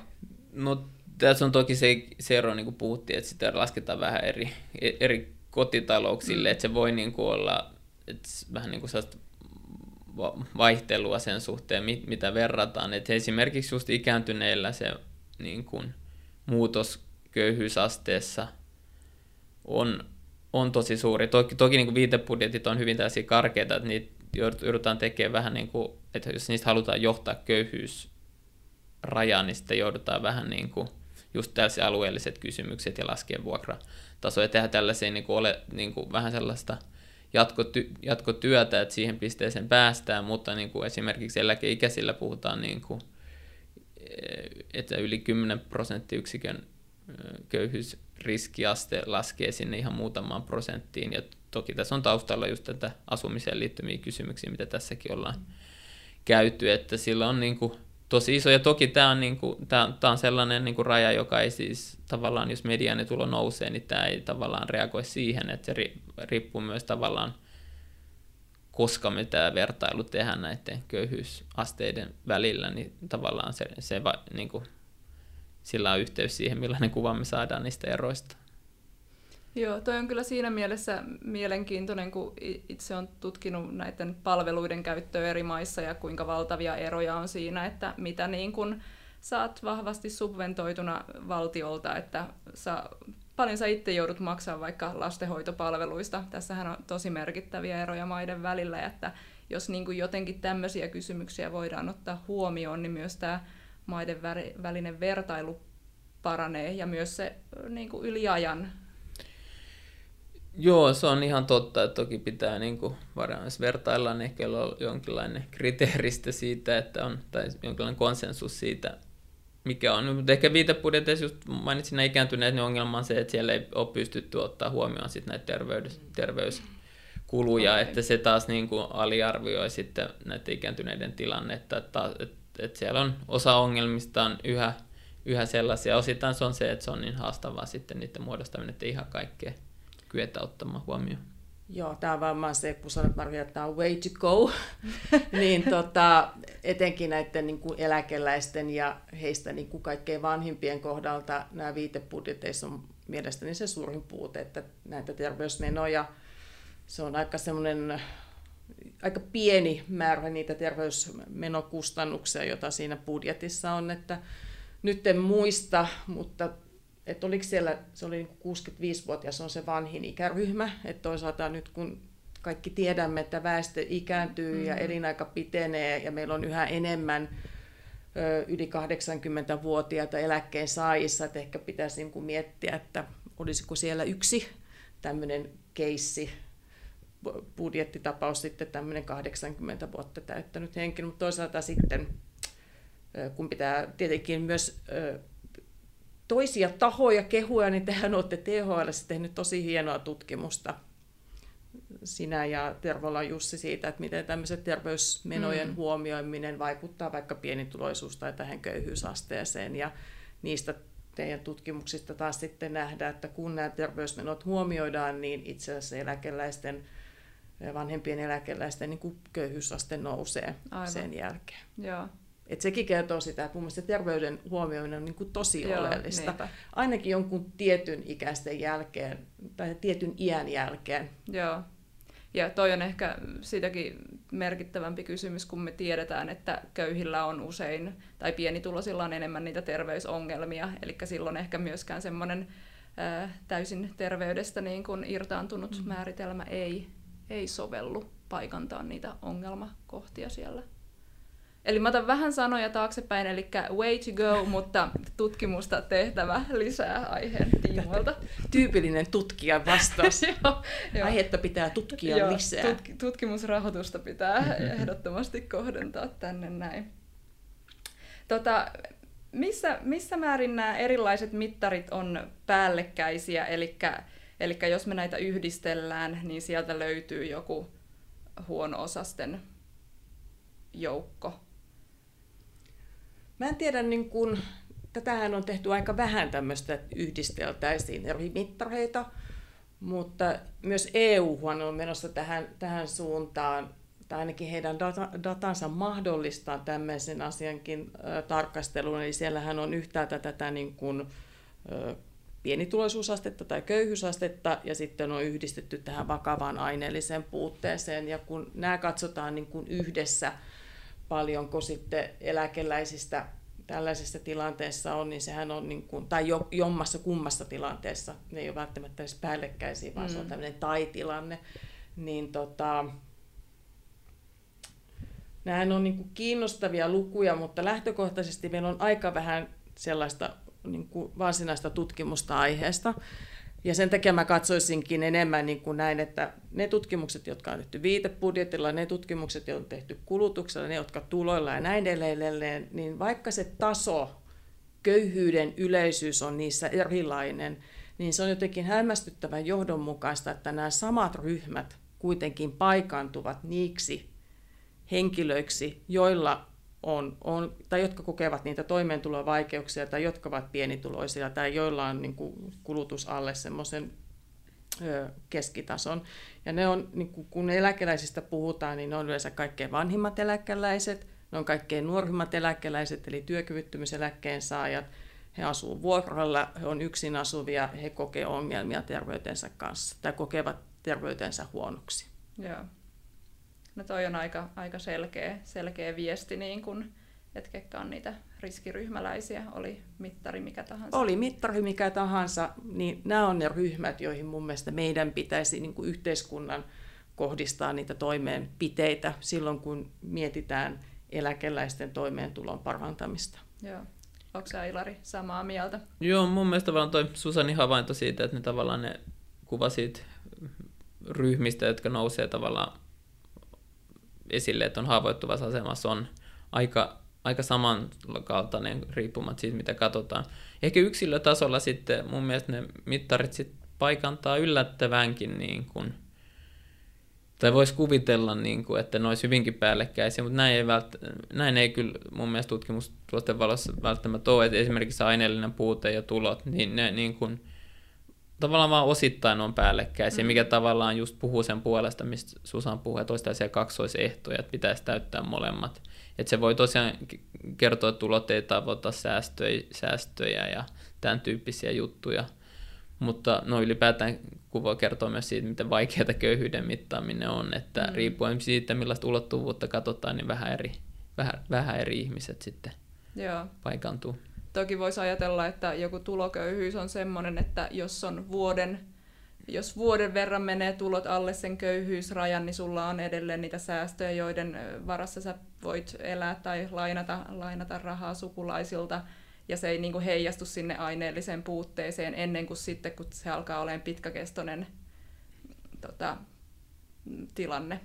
Speaker 3: No tässä on toki se, se ero, niin kuin puhuttiin, että sitä lasketaan vähän eri, eri kotitalouksille, mm. että se voi niin kuin olla että vähän niin kuin vaihtelua sen suhteen, mit, mitä verrataan. Että esimerkiksi just ikääntyneillä se niin kuin, muutos köyhyysasteessa on, on tosi suuri. Toki, toki niin kuin viitebudjetit on hyvin tällaisia karkeita, että niitä joudutaan tekemään vähän niin kuin, että jos niistä halutaan johtaa köyhyysrajaa, niin sitten joudutaan vähän niin kuin just tällaiset alueelliset kysymykset ja laskea vuokratasoja, tehdä tällaisia niin kuin ole, niin kuin vähän sellaista jatkoty, jatkotyötä, että siihen pisteeseen päästään, mutta niin kuin esimerkiksi eläkeikäisillä puhutaan, niin kuin, että yli 10 prosenttiyksikön köyhyysriskiaste laskee sinne ihan muutamaan prosenttiin, ja toki tässä on taustalla just tätä asumiseen liittymiä kysymyksiä, mitä tässäkin ollaan käyty, että sillä on niin kuin tosi iso. Ja toki tämä on, niinku, tää, tää on sellainen niinku raja, joka ei siis tavallaan, jos mediaanitulo nousee, niin tämä ei tavallaan reagoi siihen, että se riippuu myös tavallaan, koska me tämä vertailu tehdään näiden köyhyysasteiden välillä, niin tavallaan se, se va, niinku, sillä on yhteys siihen, millainen kuva me saadaan niistä eroista.
Speaker 1: Joo, toi on kyllä siinä mielessä mielenkiintoinen, kun itse on tutkinut näiden palveluiden käyttöä eri maissa ja kuinka valtavia eroja on siinä, että mitä niin kun saat vahvasti subventoituna valtiolta, että sa, paljon sä itse joudut maksaa vaikka lastenhoitopalveluista. Tässähän on tosi merkittäviä eroja maiden välillä, että jos niin kuin jotenkin tämmöisiä kysymyksiä voidaan ottaa huomioon, niin myös tämä maiden välinen vertailu paranee ja myös se niin kuin yli ajan
Speaker 3: Joo, se on ihan totta, että toki pitää niin kuin, jos vertaillaan, niin ehkä olla jonkinlainen kriteeristä siitä, että on, tai jonkinlainen konsensus siitä, mikä on. Mutta ehkä viitebudjeteissa just mainitsin nämä ikääntyneet, niin ongelma on se, että siellä ei ole pystytty ottaa huomioon sit näitä terveys, terveyskuluja, okay. että se taas niin kuin aliarvioi sitten näiden ikääntyneiden tilannetta, että, että, että siellä on osa ongelmista on yhä, yhä sellaisia. Osittain se on se, että se on niin haastavaa sitten niiden muodostaminen, että ihan kaikkea kyetä ottamaan huomioon.
Speaker 2: Joo, tämä on varmaan se, kun sanot Maria, että tämä on way to go, niin tota, etenkin näiden niin kuin eläkeläisten ja heistä niin kuin kaikkein vanhimpien kohdalta nämä viitebudjeteissa on mielestäni se suurin puute, että näitä terveysmenoja, se on aika semmoinen aika pieni määrä niitä terveysmenokustannuksia, joita siinä budjetissa on, että nyt en muista, mutta että oliko siellä, se oli niin 65-vuotias on se vanhin ikäryhmä, että toisaalta nyt kun kaikki tiedämme, että väestö ikääntyy mm-hmm. ja elinaika pitenee ja meillä on yhä enemmän ö, yli 80-vuotiaita eläkkeen saajissa, että ehkä pitäisi niin kuin miettiä, että olisiko siellä yksi tämmöinen keissi, budjettitapaus sitten tämmöinen 80 vuotta täyttänyt henkilö, mutta toisaalta sitten kun pitää tietenkin myös toisia tahoja kehua, niin tehän olette THL tehnyt tosi hienoa tutkimusta sinä ja Tervola Jussi siitä, että miten tämmöiset terveysmenojen mm. huomioiminen vaikuttaa vaikka pienituloisuus- tai tähän köyhyysasteeseen. Ja niistä teidän tutkimuksista taas sitten nähdään, että kun nämä terveysmenot huomioidaan, niin itse asiassa eläkeläisten, vanhempien eläkeläisten niin köyhyysaste nousee Aivan. sen jälkeen.
Speaker 1: Joo.
Speaker 2: Et sekin kertoo sitä, että mun mielestä terveyden huomioiminen on niin kuin tosi Joo, oleellista. Niinpä. Ainakin jonkun tietyn ikäisten jälkeen tai tietyn iän jälkeen.
Speaker 1: Joo. Ja toi on ehkä sitäkin merkittävämpi kysymys, kun me tiedetään, että köyhillä on usein, tai pienituloisilla on enemmän niitä terveysongelmia. Eli silloin ehkä myöskään semmoinen täysin terveydestä niin kuin irtaantunut mm. määritelmä ei, ei sovellu paikantaa niitä ongelmakohtia siellä. Eli mä otan vähän sanoja taaksepäin, eli way to go, mutta tutkimusta tehtävä lisää aiheen tiimoilta.
Speaker 2: Tyypillinen tutkijan vastaus. joo. Aihetta pitää tutkia joo, lisää. Tutk-
Speaker 1: tutkimusrahoitusta pitää ehdottomasti kohdentaa tänne näin. Tota, missä, missä määrin nämä erilaiset mittarit on päällekkäisiä, eli, eli jos me näitä yhdistellään, niin sieltä löytyy joku huono-osasten joukko
Speaker 2: Mä en tiedä, niin kun, tätähän on tehty aika vähän tämmöistä yhdisteltäisiin eri mittareita, mutta myös EU on menossa tähän, tähän suuntaan, tai ainakin heidän data, datansa mahdollistaa tämmöisen asiankin ö, tarkastelun. Eli siellähän on yhtäältä tätä niin kuin, ö, pienituloisuusastetta tai köyhyysastetta, ja sitten on yhdistetty tähän vakavaan aineelliseen puutteeseen. Ja kun nämä katsotaan niin kuin yhdessä, paljonko sitten eläkeläisistä tällaisessa tilanteessa on, niin sehän on, niin kuin, tai jo, jommassa kummassa tilanteessa, ne ei ole välttämättä edes päällekkäisiä, vaan mm. se on mm. tämmöinen tai-tilanne, niin tota, Nämähän on niin kuin kiinnostavia lukuja, mutta lähtökohtaisesti meillä on aika vähän sellaista niin kuin varsinaista tutkimusta aiheesta. Ja sen takia mä katsoisinkin enemmän niin kuin näin, että ne tutkimukset, jotka on tehty viitebudjetilla, ne tutkimukset, jotka on tehty kulutuksella, ne, jotka tuloilla ja näin edelleen, niin vaikka se taso, köyhyyden yleisyys on niissä erilainen, niin se on jotenkin hämmästyttävän johdonmukaista, että nämä samat ryhmät kuitenkin paikantuvat niiksi henkilöiksi, joilla on, on, tai jotka kokevat niitä toimeentulovaikeuksia tai jotka ovat pienituloisia tai joilla on niin kuin, kulutus alle semmoisen keskitason. Ja ne on, niin kuin, kun eläkeläisistä puhutaan, niin ne on yleensä kaikkein vanhimmat eläkeläiset, ne on kaikkein nuorimmat eläkeläiset, eli työkyvyttömyyseläkkeen saajat. He asuu vuokralla, he on yksin asuvia, he kokevat ongelmia terveytensä kanssa tai kokevat terveytensä huonoksi.
Speaker 1: Joo. No toi on aika, aika selkeä, selkeä viesti, niin kun, että ketkä on niitä riskiryhmäläisiä, oli mittari mikä tahansa.
Speaker 2: Oli mittari mikä tahansa, niin nämä on ne ryhmät, joihin mun mielestä meidän pitäisi niin kuin yhteiskunnan kohdistaa niitä toimeenpiteitä silloin, kun mietitään eläkeläisten toimeentulon parantamista.
Speaker 1: Joo. Onko sä Ilari samaa mieltä?
Speaker 3: Joo, mun mielestä tavallaan toi Susani havainto siitä, että ne tavallaan ne kuvasit ryhmistä, jotka nousee tavallaan esille, että on haavoittuvassa asemassa, on aika, aika samankaltainen riippumatta siitä, mitä katsotaan. Ehkä yksilötasolla sitten mun mielestä ne mittarit sit paikantaa yllättävänkin niin kuin, tai voisi kuvitella, niin kuin, että ne olisi hyvinkin päällekkäisiä, mutta näin ei, vält- näin ei kyllä mun mielestä tutkimustulosten valossa välttämättä ole, että esimerkiksi aineellinen puute ja tulot, niin ne niin kuin tavallaan vaan osittain on päällekkäisiä, mm. mikä tavallaan just puhuu sen puolesta, mistä Susan puhuu, että olisi tällaisia kaksoisehtoja, että pitäisi täyttää molemmat. Että se voi tosiaan kertoa, että tulot ei tavoita säästöjä, säästöjä ja tämän tyyppisiä juttuja. Mutta no ylipäätään kun voi kertoa myös siitä, miten vaikeaa köyhyyden mittaaminen on, että mm. riippuen siitä, millaista ulottuvuutta katsotaan, niin vähän eri, vähän, vähän eri ihmiset sitten Joo. paikantuu.
Speaker 1: Toki voisi ajatella, että joku tuloköyhyys on sellainen, että jos on vuoden, jos vuoden verran menee tulot alle sen köyhyysrajan, niin sulla on edelleen niitä säästöjä, joiden varassa sä voit elää tai lainata, lainata rahaa sukulaisilta, ja se ei niin kuin heijastu sinne aineelliseen puutteeseen ennen kuin sitten, kun se alkaa olemaan pitkäkestoinen tota, tilanne.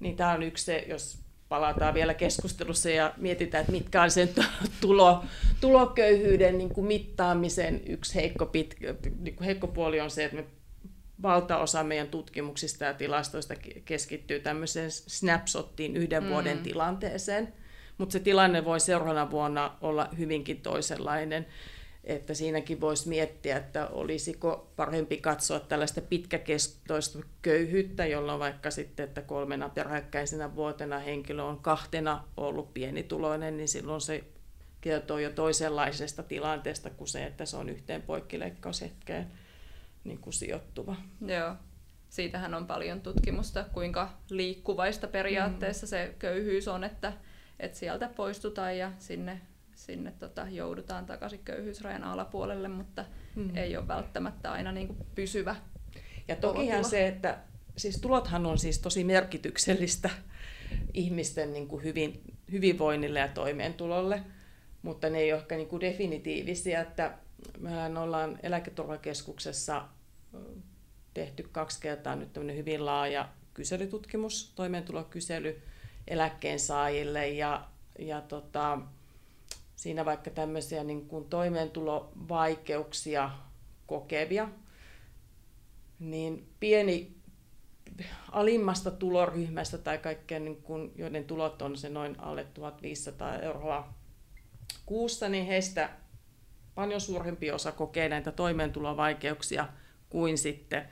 Speaker 2: Niin tämä on yksi se, jos palataan vielä keskustelussa ja mietitään, että mitkä on sen tulo, tuloköyhyyden niin kuin mittaamisen yksi heikko, pit, niin kuin heikko puoli on se, että me valtaosa meidän tutkimuksista ja tilastoista keskittyy tämmöiseen snapshottiin yhden mm. vuoden tilanteeseen, mutta se tilanne voi seuraavana vuonna olla hyvinkin toisenlainen että siinäkin voisi miettiä, että olisiko parempi katsoa tällaista pitkäkestoista köyhyyttä, jolloin vaikka sitten, että kolmena peräkkäisenä vuotena henkilö on kahtena ollut pienituloinen, niin silloin se kertoo jo toisenlaisesta tilanteesta kuin se, että se on yhteen poikkileikkaushetkeen niin kuin sijoittuva.
Speaker 1: Joo. Siitähän on paljon tutkimusta, kuinka liikkuvaista periaatteessa mm. se köyhyys on, että, että sieltä poistutaan ja sinne sinne tota, joudutaan takaisin köyhyysrajan alapuolelle, mutta mm. ei ole välttämättä aina niin kuin pysyvä.
Speaker 2: Ja tokihan se, että siis tulothan on siis tosi merkityksellistä ihmisten niin kuin hyvin, hyvinvoinnille ja toimeentulolle, mutta ne ei ole ehkä niin kuin definitiivisiä, että mehän ollaan eläketurvakeskuksessa tehty kaksi kertaa nyt hyvin laaja kyselytutkimus, toimeentulokysely eläkkeensaajille ja, ja tota, siinä vaikka tämmöisiä niin kuin toimeentulovaikeuksia kokevia, niin pieni alimmasta tuloryhmästä tai kaikkea, niin kuin, joiden tulot on se noin alle 1500 euroa kuussa, niin heistä paljon suurempi osa kokee näitä toimeentulovaikeuksia kuin sitten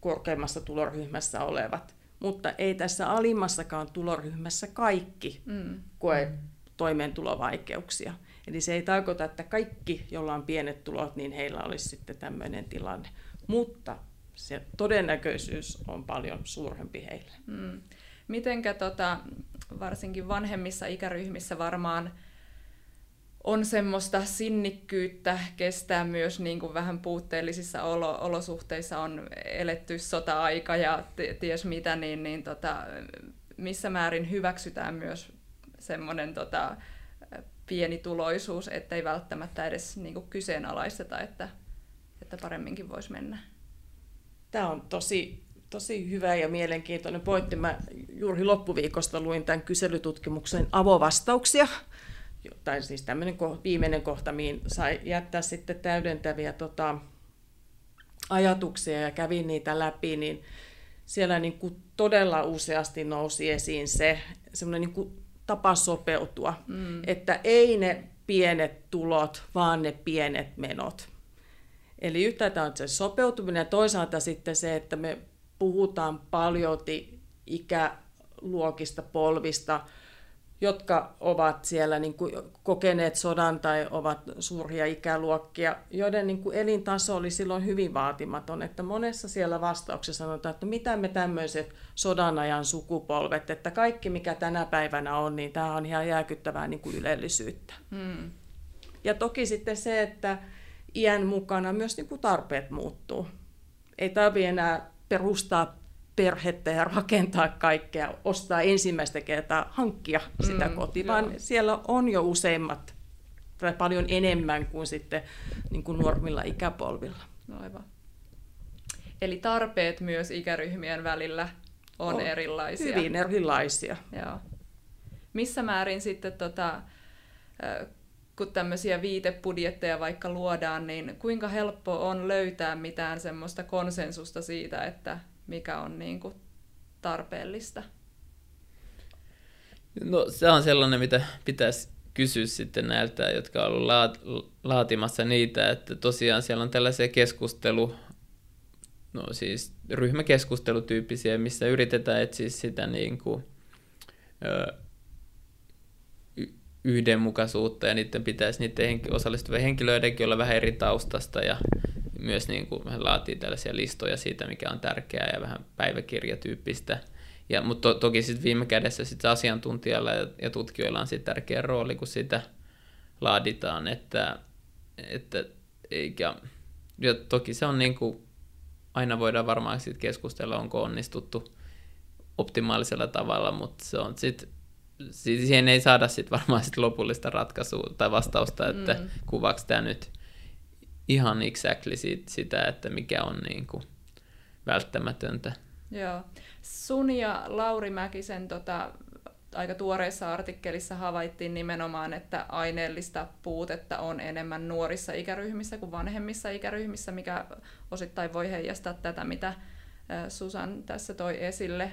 Speaker 2: korkeimmassa tuloryhmässä olevat. Mutta ei tässä alimmassakaan tuloryhmässä kaikki mm. koe toimeentulovaikeuksia. Eli se ei tarkoita, että kaikki, joilla on pienet tulot, niin heillä olisi sitten tämmöinen tilanne. Mutta se todennäköisyys on paljon suurempi heille. Mm.
Speaker 1: Mitenkä tota, varsinkin vanhemmissa ikäryhmissä varmaan on semmoista sinnikkyyttä kestää myös niin kuin vähän puutteellisissa olo, olosuhteissa on eletty sota-aika ja ties mitä, niin, niin tota, missä määrin hyväksytään myös semmoinen tota, pieni tuloisuus, ettei välttämättä edes niinku kyseenalaisteta, että, että paremminkin voisi mennä.
Speaker 2: Tämä on tosi, tosi hyvä ja mielenkiintoinen pointti. Mä juuri loppuviikosta luin tämän kyselytutkimuksen avovastauksia, tai siis tämmöinen viimeinen kohta, mihin sai jättää sitten täydentäviä tota, ajatuksia ja kävin niitä läpi, niin siellä niin kuin todella useasti nousi esiin se semmoinen niin kuin tapa sopeutua. Mm. Että ei ne pienet tulot, vaan ne pienet menot. Eli yhtäältä on se sopeutuminen ja toisaalta sitten se, että me puhutaan paljolti ikäluokista, polvista, jotka ovat siellä niin kuin kokeneet sodan tai ovat suuria ikäluokkia, joiden niin kuin elintaso oli silloin hyvin vaatimaton. Että monessa siellä vastauksessa sanotaan, että mitä me tämmöiset sodan ajan sukupolvet, että kaikki mikä tänä päivänä on, niin tämä on ihan jääkyttävää niin kuin ylellisyyttä. Hmm. Ja toki sitten se, että iän mukana myös niin kuin tarpeet muuttuu. Ei tarvitse enää perustaa perhettä ja rakentaa kaikkea, ostaa ensimmäistä kertaa, hankkia sitä mm, kotia, vaan siellä on jo useimmat tai paljon enemmän kuin sitten niin kuin nuormilla ikäpolvilla.
Speaker 1: No aivan. Eli tarpeet myös ikäryhmien välillä on, on erilaisia.
Speaker 2: Hyvin erilaisia.
Speaker 1: Joo. Missä määrin sitten, tota, kun tämmöisiä viitebudjetteja vaikka luodaan, niin kuinka helppo on löytää mitään semmoista konsensusta siitä, että mikä on niin kuin tarpeellista?
Speaker 3: No se on sellainen, mitä pitäisi kysyä sitten näiltä, jotka on ollut laat, laatimassa niitä, että tosiaan siellä on tällaisia keskustelu, no siis ryhmäkeskustelutyyppisiä, missä yritetään etsiä sitä niin kuin, ö, yhdenmukaisuutta ja niiden pitäisi niiden henki- osallistuvien henkilöidenkin olla vähän eri taustasta ja myös niin kuin laatii tällaisia listoja siitä, mikä on tärkeää ja vähän päiväkirjatyyppistä. Ja, mutta to, toki sitten viime kädessä sit asiantuntijalla ja, ja tutkijoilla on sitten tärkeä rooli, kun sitä laaditaan, että, että eikä, ja toki se on niin kuin, aina voidaan varmaan sit keskustella, onko onnistuttu optimaalisella tavalla, mutta se on sitten siihen ei saada sit varmaan sit lopullista ratkaisua tai vastausta, että mm. kuvaako tämä nyt ihan exactly siitä, sitä, että mikä on niin kuin välttämätöntä.
Speaker 1: Joo. Sun ja Lauri Mäkisen tota, aika tuoreessa artikkelissa havaittiin nimenomaan, että aineellista puutetta on enemmän nuorissa ikäryhmissä kuin vanhemmissa ikäryhmissä, mikä osittain voi heijastaa tätä, mitä Susan tässä toi esille,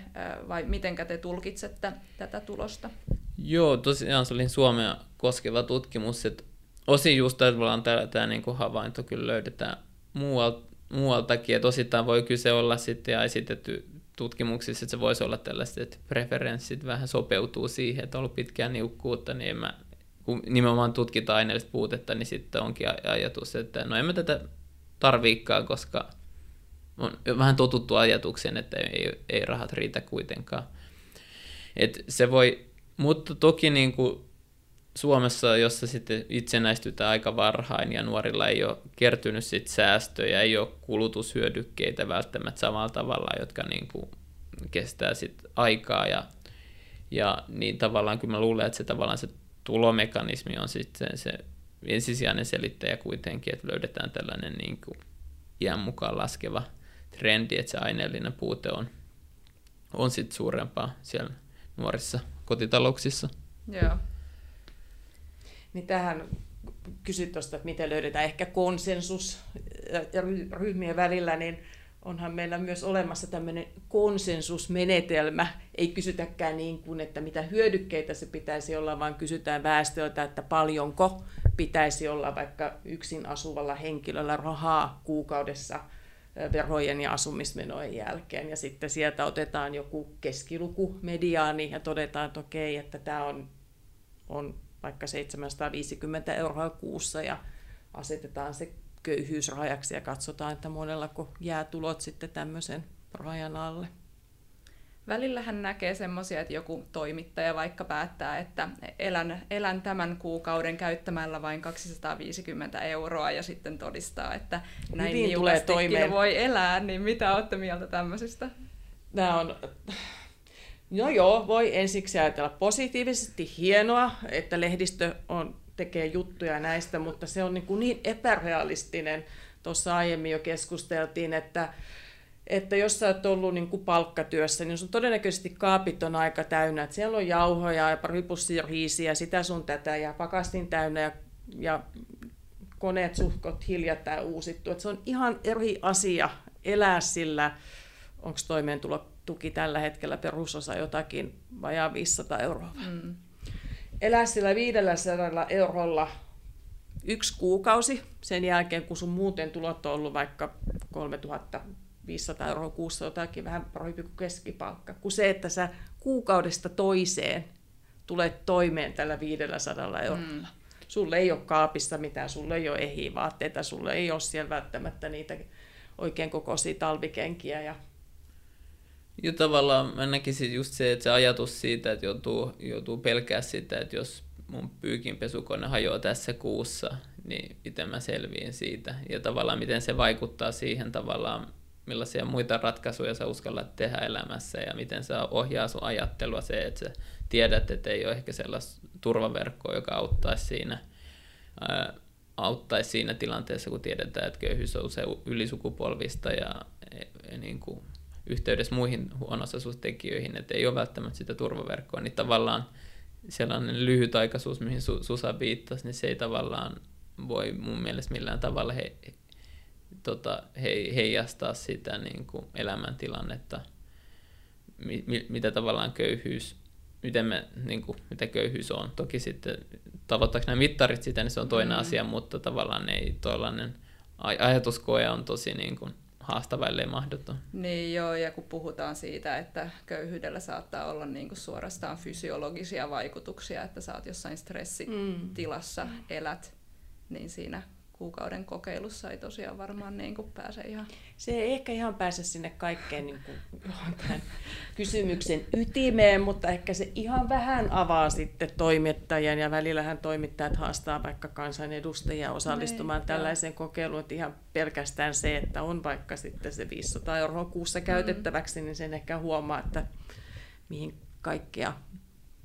Speaker 1: vai miten te tulkitsette tätä tulosta?
Speaker 3: Joo, tosiaan se oli Suomea koskeva tutkimus, että osin just tavallaan tämä, tämä niin kuin havainto kyllä löydetään muualta, muualtakin, että osittain voi kyse olla sitten ja esitetty tutkimuksissa, että se voisi olla tällaiset, että preferenssit vähän sopeutuu siihen, että on ollut pitkään niukkuutta, niin mä, kun nimenomaan tutkitaan aineellista puutetta, niin sitten onkin ajatus, että no emme tätä tarviikaan, koska on vähän totuttu ajatuksen, että ei, ei rahat riitä kuitenkaan. Et se voi, mutta toki niin kuin Suomessa, jossa sitten itsenäistytään aika varhain ja nuorilla ei ole kertynyt sit säästöjä, ei ole kulutushyödykkeitä välttämättä samalla tavalla, jotka niin kuin kestää sit aikaa ja, ja niin tavallaan kyllä mä luulen, että se tavallaan se tulomekanismi on sitten se ensisijainen selittäjä kuitenkin, että löydetään tällainen niin kuin iän mukaan laskeva trendi, että se aineellinen puute on, on sitten suurempaa siellä nuorissa kotitalouksissa.
Speaker 1: Joo.
Speaker 2: Niin tähän kysyt tuosta, että miten löydetään ehkä konsensus ryhmien välillä, niin onhan meillä myös olemassa tämmöinen konsensusmenetelmä. Ei kysytäkään niin kuin, että mitä hyödykkeitä se pitäisi olla, vaan kysytään väestöltä, että paljonko pitäisi olla vaikka yksin asuvalla henkilöllä rahaa kuukaudessa verojen ja asumismenojen jälkeen. Ja sitten sieltä otetaan joku keskiluku, mediaani, ja todetaan, että okei, että tämä on, on vaikka 750 euroa kuussa ja asetetaan se köyhyysrajaksi ja katsotaan, että monellako jää tulot sitten tämmöisen rajan alle.
Speaker 1: Välillähän näkee semmoisia, että joku toimittaja vaikka päättää, että elän, elän tämän kuukauden käyttämällä vain 250 euroa ja sitten todistaa, että näin Hyvin niukastikin voi elää, niin mitä olette mieltä tämmöisestä?
Speaker 2: Nämä on No joo, voi ensiksi ajatella positiivisesti hienoa, että lehdistö on, tekee juttuja näistä, mutta se on niin, kuin niin epärealistinen. Tuossa aiemmin jo keskusteltiin, että, että jos sä oot ollut niin kuin palkkatyössä, niin sun todennäköisesti kaapit on aika täynnä. Että siellä on jauhoja ja pari pussia riisiä, sitä sun tätä ja pakastin täynnä ja, ja koneet suhkot hiljattain uusittu. Että se on ihan eri asia elää sillä, onko toimeentulo tuki tällä hetkellä perusosa jotakin vajaa 500 euroa. Mm. Elää sillä 500 eurolla yksi kuukausi sen jälkeen, kun sun muuten tulot on ollut vaikka 3500 euroa kuussa jotakin vähän parempi kuin keskipalkka, kuin se, että sä kuukaudesta toiseen tulet toimeen tällä 500 eurolla. Mm. Sulle ei ole kaapissa mitään, sulle ei ole ehivaatteita, sulle ei ole siellä välttämättä niitä oikein kokoisia talvikenkiä ja
Speaker 3: ja tavallaan mä näkisin just se, että se ajatus siitä, että joutuu, joutuu pelkää sitä, että jos mun pyykinpesukone hajoaa tässä kuussa, niin miten mä selviin siitä. Ja tavallaan miten se vaikuttaa siihen tavallaan, millaisia muita ratkaisuja sä uskallat tehdä elämässä ja miten se ohjaa sun ajattelua se, että sä tiedät, että ei ole ehkä sellaista turvaverkkoa, joka auttaisi siinä, ää, auttaisi siinä tilanteessa, kun tiedetään, että köyhyys on usein ylisukupolvista ja, ja, ja niin kuin yhteydessä muihin huonosaisuustekijöihin, että ei ole välttämättä sitä turvaverkkoa, niin tavallaan sellainen lyhytaikaisuus, mihin Susa viittasi, niin se ei tavallaan voi mun mielestä millään tavalla he, tota, he, heijastaa sitä niin kuin elämäntilannetta, mi, mitä tavallaan köyhyys miten, me, niin kuin, mitä köyhyys on. Toki sitten tavoittaako nämä mittarit sitä, niin se on toinen mm. asia, mutta tavallaan ei tuollainen ajatuskoe on tosi niin kuin, haastava, ellei mahdoton.
Speaker 1: Niin joo, ja kun puhutaan siitä, että köyhyydellä saattaa olla niin kuin suorastaan fysiologisia vaikutuksia, että sä oot jossain stressitilassa, mm. elät, niin siinä kuukauden kokeilussa ei tosiaan varmaan niin kuin pääse ihan...
Speaker 2: Se ei ehkä ihan pääse sinne kaikkeen niin kuin, tämän kysymyksen ytimeen, mutta ehkä se ihan vähän avaa sitten toimittajien ja välillähän toimittajat haastaa vaikka kansanedustajia osallistumaan Nein, tällaiseen joo. kokeiluun, että ihan pelkästään se, että on vaikka sitten se 500 euroa kuussa mm. käytettäväksi, mm. niin sen ehkä huomaa, että mihin kaikkea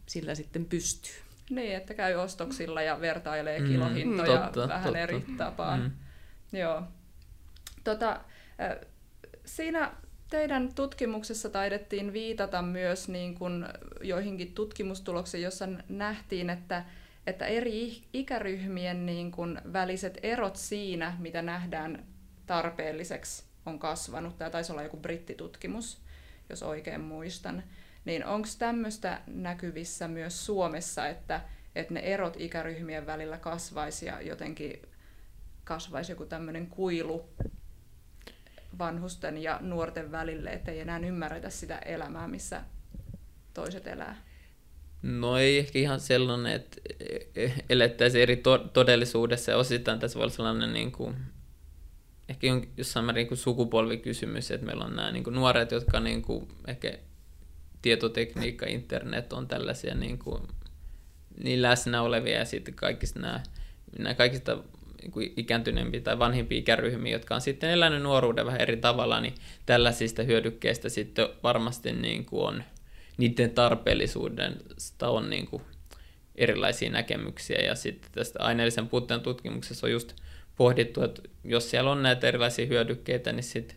Speaker 2: sillä sitten pystyy.
Speaker 1: Niin, että käy ostoksilla ja vertailee mm, kilohintoja totta, vähän totta. eri tapaan. Mm. Joo. Tota, siinä teidän tutkimuksessa taidettiin viitata myös niin kuin joihinkin tutkimustuloksiin, jossa nähtiin, että, että eri ikäryhmien niin kuin väliset erot siinä, mitä nähdään tarpeelliseksi, on kasvanut. Tämä taisi olla joku brittitutkimus, jos oikein muistan niin onko tämmöistä näkyvissä myös Suomessa, että, että ne erot ikäryhmien välillä kasvaisi ja jotenkin kasvaisi joku tämmöinen kuilu vanhusten ja nuorten välille, että ei enää ymmärretä sitä elämää, missä toiset elää?
Speaker 3: No ei ehkä ihan sellainen, että elettäisiin eri to- todellisuudessa ja osittain tässä voi olla sellainen niin kuin, ehkä jossain määrin niin sukupolvikysymys, että meillä on nämä niin kuin nuoret, jotka niin kuin ehkä tietotekniikka, internet on tällaisia niin, kuin, niin läsnä olevia ja sitten kaikista nämä, nämä kaikista niin ikääntyneempiä tai vanhimpia ikäryhmiä, jotka on sitten elänyt nuoruuden vähän eri tavalla, niin tällaisista hyödykkeistä sitten varmasti niin kuin on, niiden tarpeellisuudesta on niin kuin erilaisia näkemyksiä. Ja sitten tästä aineellisen puutteen tutkimuksessa on just pohdittu, että jos siellä on näitä erilaisia hyödykkeitä, niin sitten,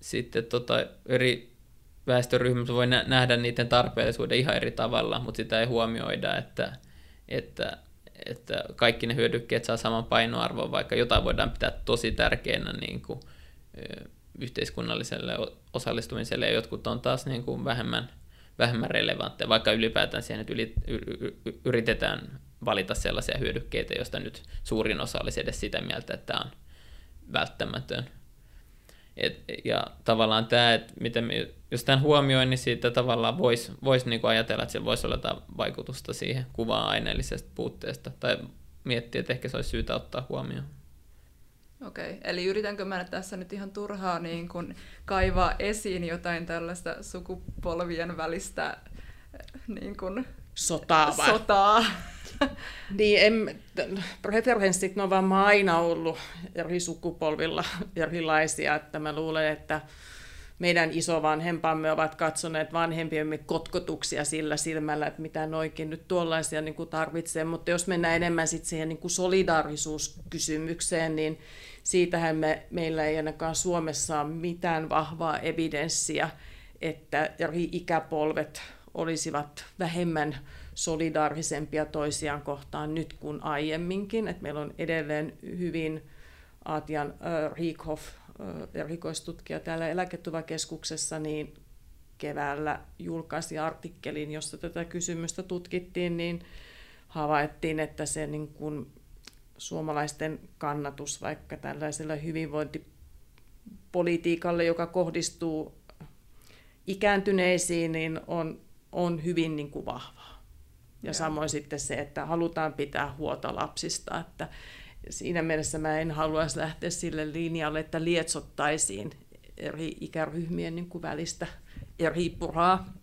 Speaker 3: sitten tota eri väestöryhmä voi nähdä niiden tarpeellisuuden ihan eri tavalla, mutta sitä ei huomioida, että, että, että kaikki ne hyödykkeet saa saman painoarvon, vaikka jotain voidaan pitää tosi tärkeänä niin kuin, yhteiskunnalliselle osallistumiselle, ja jotkut on taas niin kuin vähemmän, vähemmän relevantteja, vaikka ylipäätään siihen, että yli, yritetään valita sellaisia hyödykkeitä, joista nyt suurin osa olisi edes sitä mieltä, että tämä on välttämätön. Et, ja tavallaan tämä, että miten me, jos tämän huomioin, niin siitä tavallaan voisi vois niinku ajatella, että se voisi olla jotain vaikutusta siihen kuvaan aineellisesta puutteesta, tai miettiä, että ehkä se olisi syytä ottaa huomioon.
Speaker 1: Okei, okay. eli yritänkö mä tässä nyt ihan turhaa niin kun kaivaa esiin jotain tällaista sukupolvien välistä niin kun
Speaker 2: sotaa.
Speaker 1: sotaa.
Speaker 2: niin, en, preferenssit on vaan aina ollut eri sukupolvilla erilaisia, että mä luulen, että meidän isovanhempamme ovat katsoneet vanhempiemme kotkotuksia sillä silmällä, että mitä noikin nyt tuollaisia niin kuin tarvitsee, mutta jos mennään enemmän sit siihen niin kuin solidaarisuuskysymykseen, niin siitähän me, meillä ei ainakaan Suomessa ole mitään vahvaa evidenssiä, että eri ikäpolvet olisivat vähemmän solidaarisempia toisiaan kohtaan nyt kuin aiemminkin. Et meillä on edelleen hyvin Aatian äh, Riikhoff, äh, erikoistutkija täällä eläketuvakeskuksessa, niin keväällä julkaisi artikkelin, jossa tätä kysymystä tutkittiin, niin havaittiin, että se niin kuin suomalaisten kannatus vaikka tällaisella hyvinvointipolitiikalle, joka kohdistuu ikääntyneisiin, niin on, on hyvin niin kuin vahvaa. Ja Joo. samoin sitten se, että halutaan pitää huolta lapsista, että siinä mielessä mä en haluaisi lähteä sille linjalle, että lietsottaisiin eri ikäryhmien niin kuin välistä eri puraa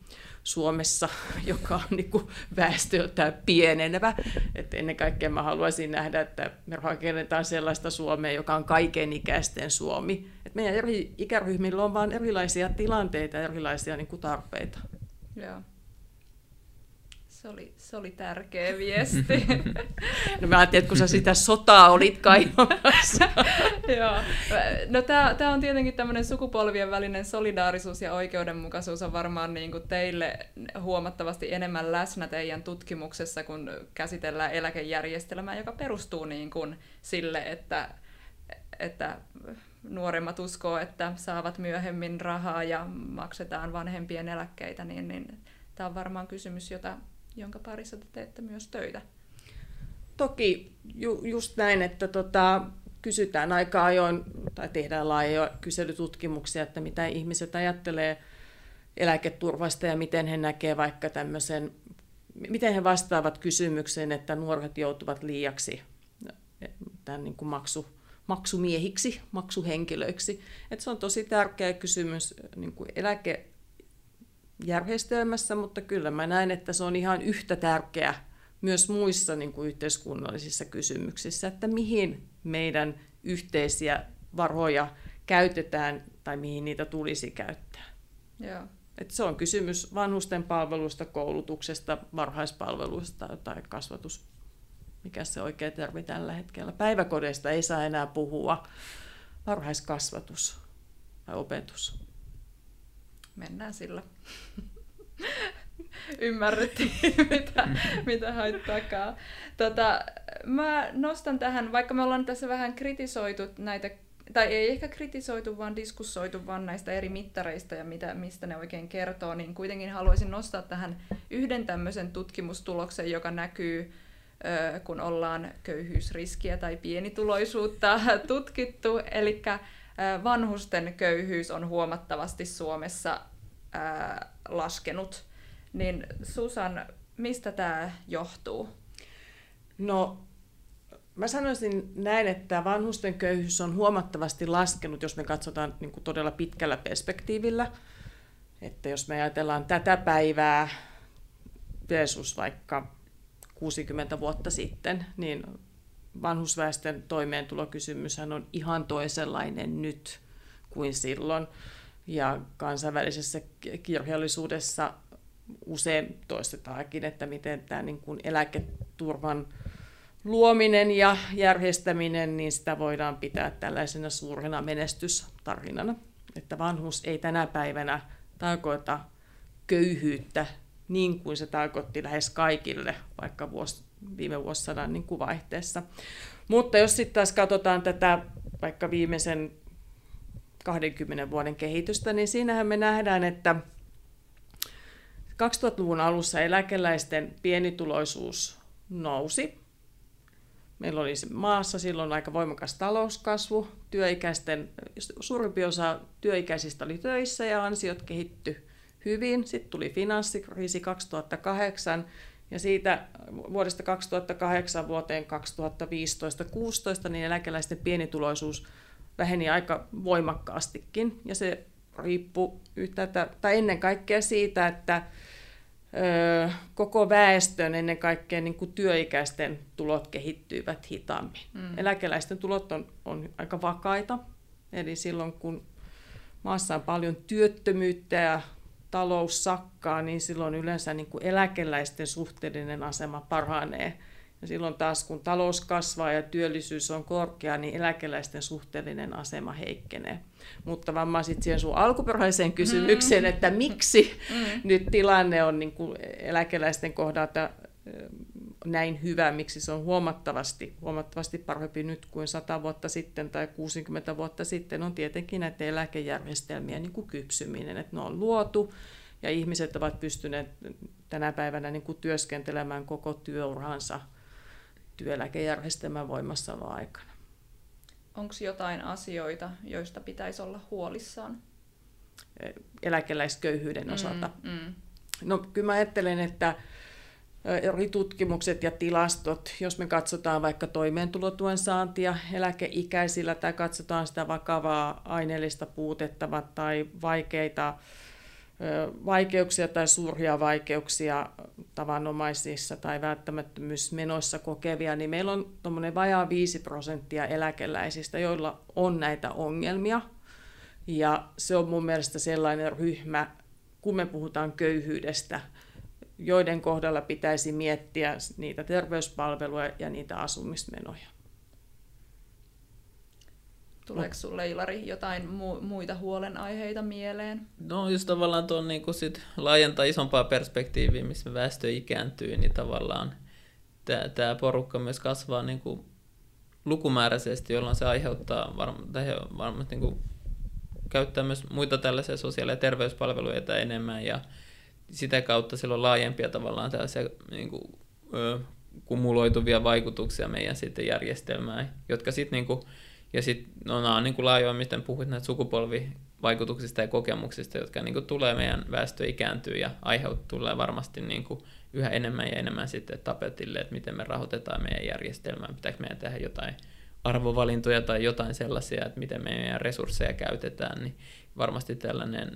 Speaker 2: Suomessa, joka on niin kuin väestöltään pienenevä. että ennen kaikkea mä haluaisin nähdä, että me rakennetaan sellaista Suomea, joka on kaiken ikäisten Suomi. että meidän eri ikäryhmillä on vain erilaisia tilanteita ja erilaisia niin kuin tarpeita.
Speaker 1: Joo. Se oli, se oli tärkeä viesti.
Speaker 2: no mä ajattelin, että kun sä sitä sotaa olit kaivamassa.
Speaker 1: Joo. No tämä on tietenkin tämmöinen sukupolvien välinen solidaarisuus ja oikeudenmukaisuus on varmaan niin kuin teille huomattavasti enemmän läsnä teidän tutkimuksessa, kun käsitellään eläkejärjestelmää, joka perustuu niin kuin sille, että, että nuoremmat uskoo, että saavat myöhemmin rahaa ja maksetaan vanhempien eläkkeitä, niin, niin tämä on varmaan kysymys, jota, jonka parissa te teette myös töitä.
Speaker 2: Toki ju, just näin, että tota, kysytään aika ajoin tai tehdään laajoja kyselytutkimuksia, että mitä ihmiset ajattelee eläketurvasta ja miten he näkevät vaikka tämmöisen, miten he vastaavat kysymykseen, että nuoret joutuvat liiaksi tämän niin kuin maksu, maksumiehiksi, maksuhenkilöiksi. Että se on tosi tärkeä kysymys niin kuin eläkejärjestelmässä, mutta kyllä mä näen, että se on ihan yhtä tärkeä myös muissa niin kuin yhteiskunnallisissa kysymyksissä, että mihin meidän yhteisiä varoja käytetään tai mihin niitä tulisi käyttää.
Speaker 1: Joo.
Speaker 2: Et se on kysymys vanhusten palveluista, koulutuksesta, varhaispalveluista tai kasvatus, mikä se oikea termi tällä hetkellä. Päiväkodeista ei saa enää puhua. Varhaiskasvatus tai opetus.
Speaker 1: Mennään sillä. Ymmärrettiin, mitä, mitä haittaakaan. Tota, mä nostan tähän, vaikka me ollaan tässä vähän kritisoitu näitä tai ei ehkä kritisoitu, vaan diskussoitu vaan näistä eri mittareista ja mitä, mistä ne oikein kertoo, niin kuitenkin haluaisin nostaa tähän yhden tämmöisen tutkimustuloksen, joka näkyy, kun ollaan köyhyysriskiä tai pienituloisuutta tutkittu. Eli vanhusten köyhyys on huomattavasti Suomessa laskenut. Niin Susan, mistä tämä johtuu?
Speaker 2: No Mä sanoisin näin, että vanhusten köyhyys on huomattavasti laskenut, jos me katsotaan niin kuin todella pitkällä perspektiivillä. Että jos me ajatellaan tätä päivää versus vaikka 60 vuotta sitten, niin vanhusväestön toimeentulokysymys on ihan toisenlainen nyt kuin silloin. Ja kansainvälisessä kirjallisuudessa usein toistetaankin, että miten tämä niin kuin eläketurvan luominen ja järjestäminen, niin sitä voidaan pitää tällaisena suurena menestystarinana. Että vanhus ei tänä päivänä tarkoita köyhyyttä niin kuin se tarkoitti lähes kaikille, vaikka vuosi, viime vuosisadan niin kuin vaihteessa. Mutta jos sitten taas katsotaan tätä vaikka viimeisen 20 vuoden kehitystä, niin siinähän me nähdään, että 2000-luvun alussa eläkeläisten pienituloisuus nousi Meillä oli maassa silloin aika voimakas talouskasvu, työikäisten, suurimpi osa työikäisistä oli töissä ja ansiot kehitty hyvin. Sitten tuli finanssikriisi 2008 ja siitä vuodesta 2008 vuoteen 2015-2016 niin eläkeläisten pienituloisuus väheni aika voimakkaastikin ja se riippuu yhtä, tai ennen kaikkea siitä, että koko väestön, ennen kaikkea niin kuin työikäisten tulot kehittyivät hitaammin. Mm. Eläkeläisten tulot on, on aika vakaita, eli silloin kun maassa on paljon työttömyyttä ja talous sakkaa, niin silloin yleensä niin kuin eläkeläisten suhteellinen asema paranee – ja silloin taas kun talous kasvaa ja työllisyys on korkea, niin eläkeläisten suhteellinen asema heikkenee. Mutta vammaisit siihen sun alkuperäiseen kysymykseen, mm. että miksi mm. nyt tilanne on niin kuin eläkeläisten kohdalta näin hyvä, miksi se on huomattavasti, huomattavasti parempi nyt kuin 100 vuotta sitten tai 60 vuotta sitten, on tietenkin näiden eläkejärjestelmien niin kuin kypsyminen, että ne on luotu ja ihmiset ovat pystyneet tänä päivänä niin kuin työskentelemään koko työuransa työeläkejärjestelmän voimassaoloaikana.
Speaker 1: Onko jotain asioita, joista pitäisi olla huolissaan?
Speaker 2: Eläkeläisköyhyyden mm, osalta. Mm. No kyllä mä ajattelen, että eri tutkimukset ja tilastot, jos me katsotaan vaikka toimeentulotuen saantia eläkeikäisillä tai katsotaan sitä vakavaa aineellista puutetta tai vaikeita vaikeuksia tai suuria vaikeuksia tavanomaisissa tai välttämättömyysmenoissa kokevia, niin meillä on tuommoinen vajaa 5 prosenttia eläkeläisistä, joilla on näitä ongelmia. Ja se on mun mielestä sellainen ryhmä, kun me puhutaan köyhyydestä, joiden kohdalla pitäisi miettiä niitä terveyspalveluja ja niitä asumismenoja.
Speaker 1: Tuleeko sulle Ilari jotain mu- muita huolenaiheita mieleen?
Speaker 3: No just tavallaan tuon niin sit laajentaa isompaa perspektiiviä, missä väestö ikääntyy, niin tavallaan tämä porukka myös kasvaa niin kuin lukumääräisesti, jolloin se aiheuttaa varm- tai varmasti niin kuin käyttää myös muita tällaisia sosiaali- ja terveyspalveluita enemmän ja, sitä kautta sillä on laajempia tavallaan tällaisia niin kuin, ö, kumuloituvia vaikutuksia meidän sitten järjestelmään, jotka sitten niin kuin, ja sitten no, nämä on niin kuin laajoja, miten puhuit näitä sukupolvivaikutuksista ja kokemuksista, jotka niin kuin, tulee meidän väestö ikääntyy ja aiheuttuu tulee varmasti niin kuin, yhä enemmän ja enemmän sitten tapetille, että miten me rahoitetaan meidän järjestelmää, pitääkö meidän tehdä jotain arvovalintoja tai jotain sellaisia, että miten meidän resursseja käytetään, niin varmasti tällainen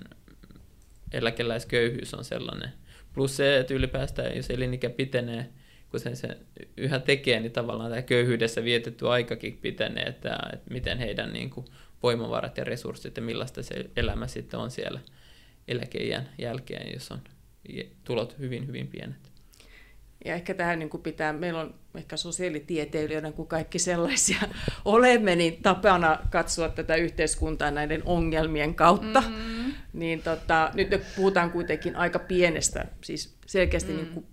Speaker 3: eläkeläisköyhyys on sellainen. Plus se, että ylipäätään jos elinikä pitenee, kun sen se yhä tekee, niin tavallaan tämä köyhyydessä vietetty aikakin pitenee, että, että miten heidän niin kuin, voimavarat ja resurssit ja millaista se elämä sitten on siellä eläkeijän jälkeen, jos on tulot hyvin, hyvin pienet.
Speaker 2: Ja ehkä tähän niin kuin pitää, meillä on ehkä sosiaalitieteilijöiden, kun kaikki sellaisia olemme, niin tapana katsoa tätä yhteiskuntaa näiden ongelmien kautta. Mm-hmm. Niin tota, nyt puhutaan kuitenkin aika pienestä, siis selkeästi mm. niin kuin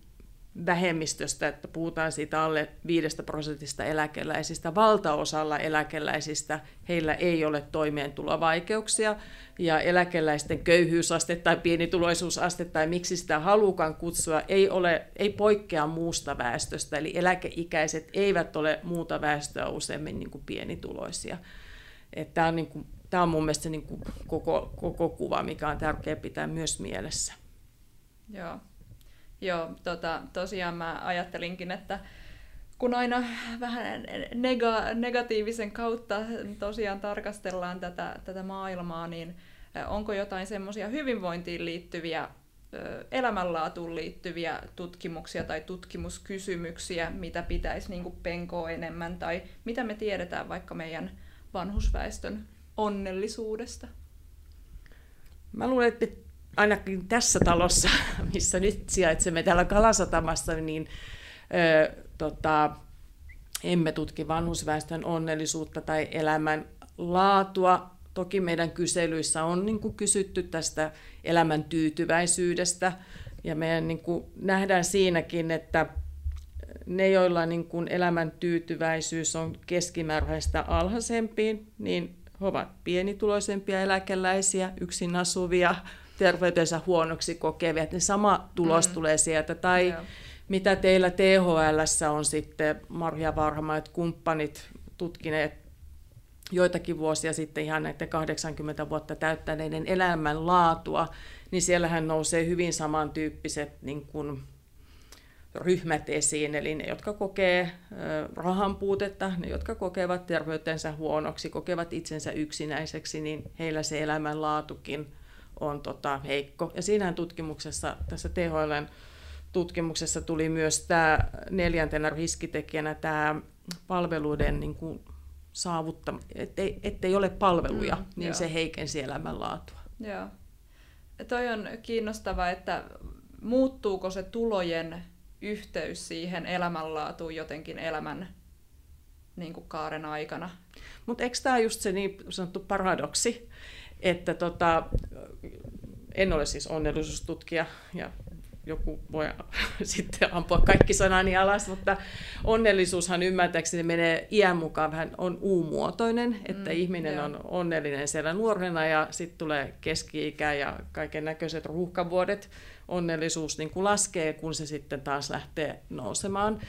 Speaker 2: vähemmistöstä, että puhutaan siitä alle viidestä prosentista eläkeläisistä. Valtaosalla eläkeläisistä heillä ei ole toimeentulovaikeuksia ja eläkeläisten köyhyysaste tai pienituloisuusaste tai miksi sitä halukaan kutsua ei, ole, ei poikkea muusta väestöstä. Eli eläkeikäiset eivät ole muuta väestöä useammin niin kuin pienituloisia. Tämä on, niin kuin, tämä on mun mielestä niin kuin koko, koko kuva, mikä on tärkeää pitää myös mielessä.
Speaker 1: Joo. Joo, tota, tosiaan mä ajattelinkin, että kun aina vähän nega- negatiivisen kautta tosiaan tarkastellaan tätä, tätä maailmaa, niin onko jotain semmoisia hyvinvointiin liittyviä, elämänlaatuun liittyviä tutkimuksia tai tutkimuskysymyksiä, mitä pitäisi niin penkoa enemmän, tai mitä me tiedetään vaikka meidän vanhusväestön onnellisuudesta?
Speaker 2: Mä luulen, että ainakin tässä talossa, missä nyt sijaitsemme täällä Kalasatamassa, niin ö, tota, emme tutki vanhusväestön onnellisuutta tai elämän laatua. Toki meidän kyselyissä on niin kuin kysytty tästä elämän tyytyväisyydestä, ja meidän niin kuin nähdään siinäkin, että ne, joilla niin kuin elämän tyytyväisyys on keskimääräistä alhaisempiin, niin he ovat pienituloisempia eläkeläisiä, yksin asuvia, terveytensä huonoksi kokevia, että sama tulos mm. tulee sieltä. Tai Joo. mitä teillä THL on sitten, Marja Varhama, että kumppanit tutkineet joitakin vuosia sitten ihan näiden 80 vuotta täyttäneiden elämänlaatua, niin siellähän nousee hyvin samantyyppiset niin kuin, ryhmät esiin, eli ne, jotka kokee rahan puutetta, ne, jotka kokevat terveytensä huonoksi, kokevat itsensä yksinäiseksi, niin heillä se elämänlaatukin on tota, heikko. Ja siinä tutkimuksessa, tässä THLn tutkimuksessa tuli myös tämä neljäntenä riskitekijänä tämä palveluiden niin kuin, saavutta, ettei, ettei ole palveluja, mm, niin joo. se heikensi elämänlaatua.
Speaker 1: Joo. Ja toi on kiinnostava, että muuttuuko se tulojen yhteys siihen elämänlaatuun jotenkin elämän niin kuin kaaren aikana.
Speaker 2: Mutta eikö tämä just se niin sanottu paradoksi, että tota, en ole siis onnellisuustutkija ja joku voi sitten ampua kaikki sanani alas, mutta onnellisuushan ymmärtääkseni menee iän mukaan vähän on U-muotoinen, että mm, ihminen joo. on onnellinen siellä nuorena ja sitten tulee keski-ikä ja kaiken näköiset ruuhkavuodet. Onnellisuus niin kuin laskee, kun se sitten taas lähtee nousemaan.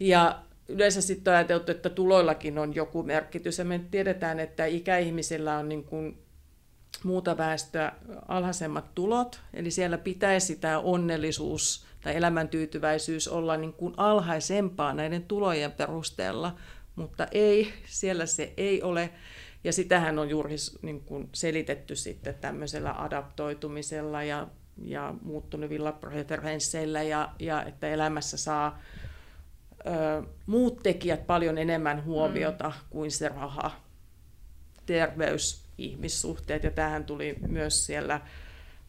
Speaker 2: Ja yleensä sitten on ajateltu, että tuloillakin on joku merkitys ja me tiedetään, että ikäihmisillä on niin kuin muuta väestöä alhaisemmat tulot, eli siellä pitäisi tämä onnellisuus tai elämäntyytyväisyys olla niin kuin alhaisempaa näiden tulojen perusteella, mutta ei, siellä se ei ole. Ja sitähän on juuri niin kuin selitetty sitten tämmöisellä adaptoitumisella ja, ja muuttunevilla preferensseillä ja, ja että elämässä saa ö, muut tekijät paljon enemmän huomiota mm. kuin se raha, terveys, ihmissuhteet. Ja tähän tuli myös siellä,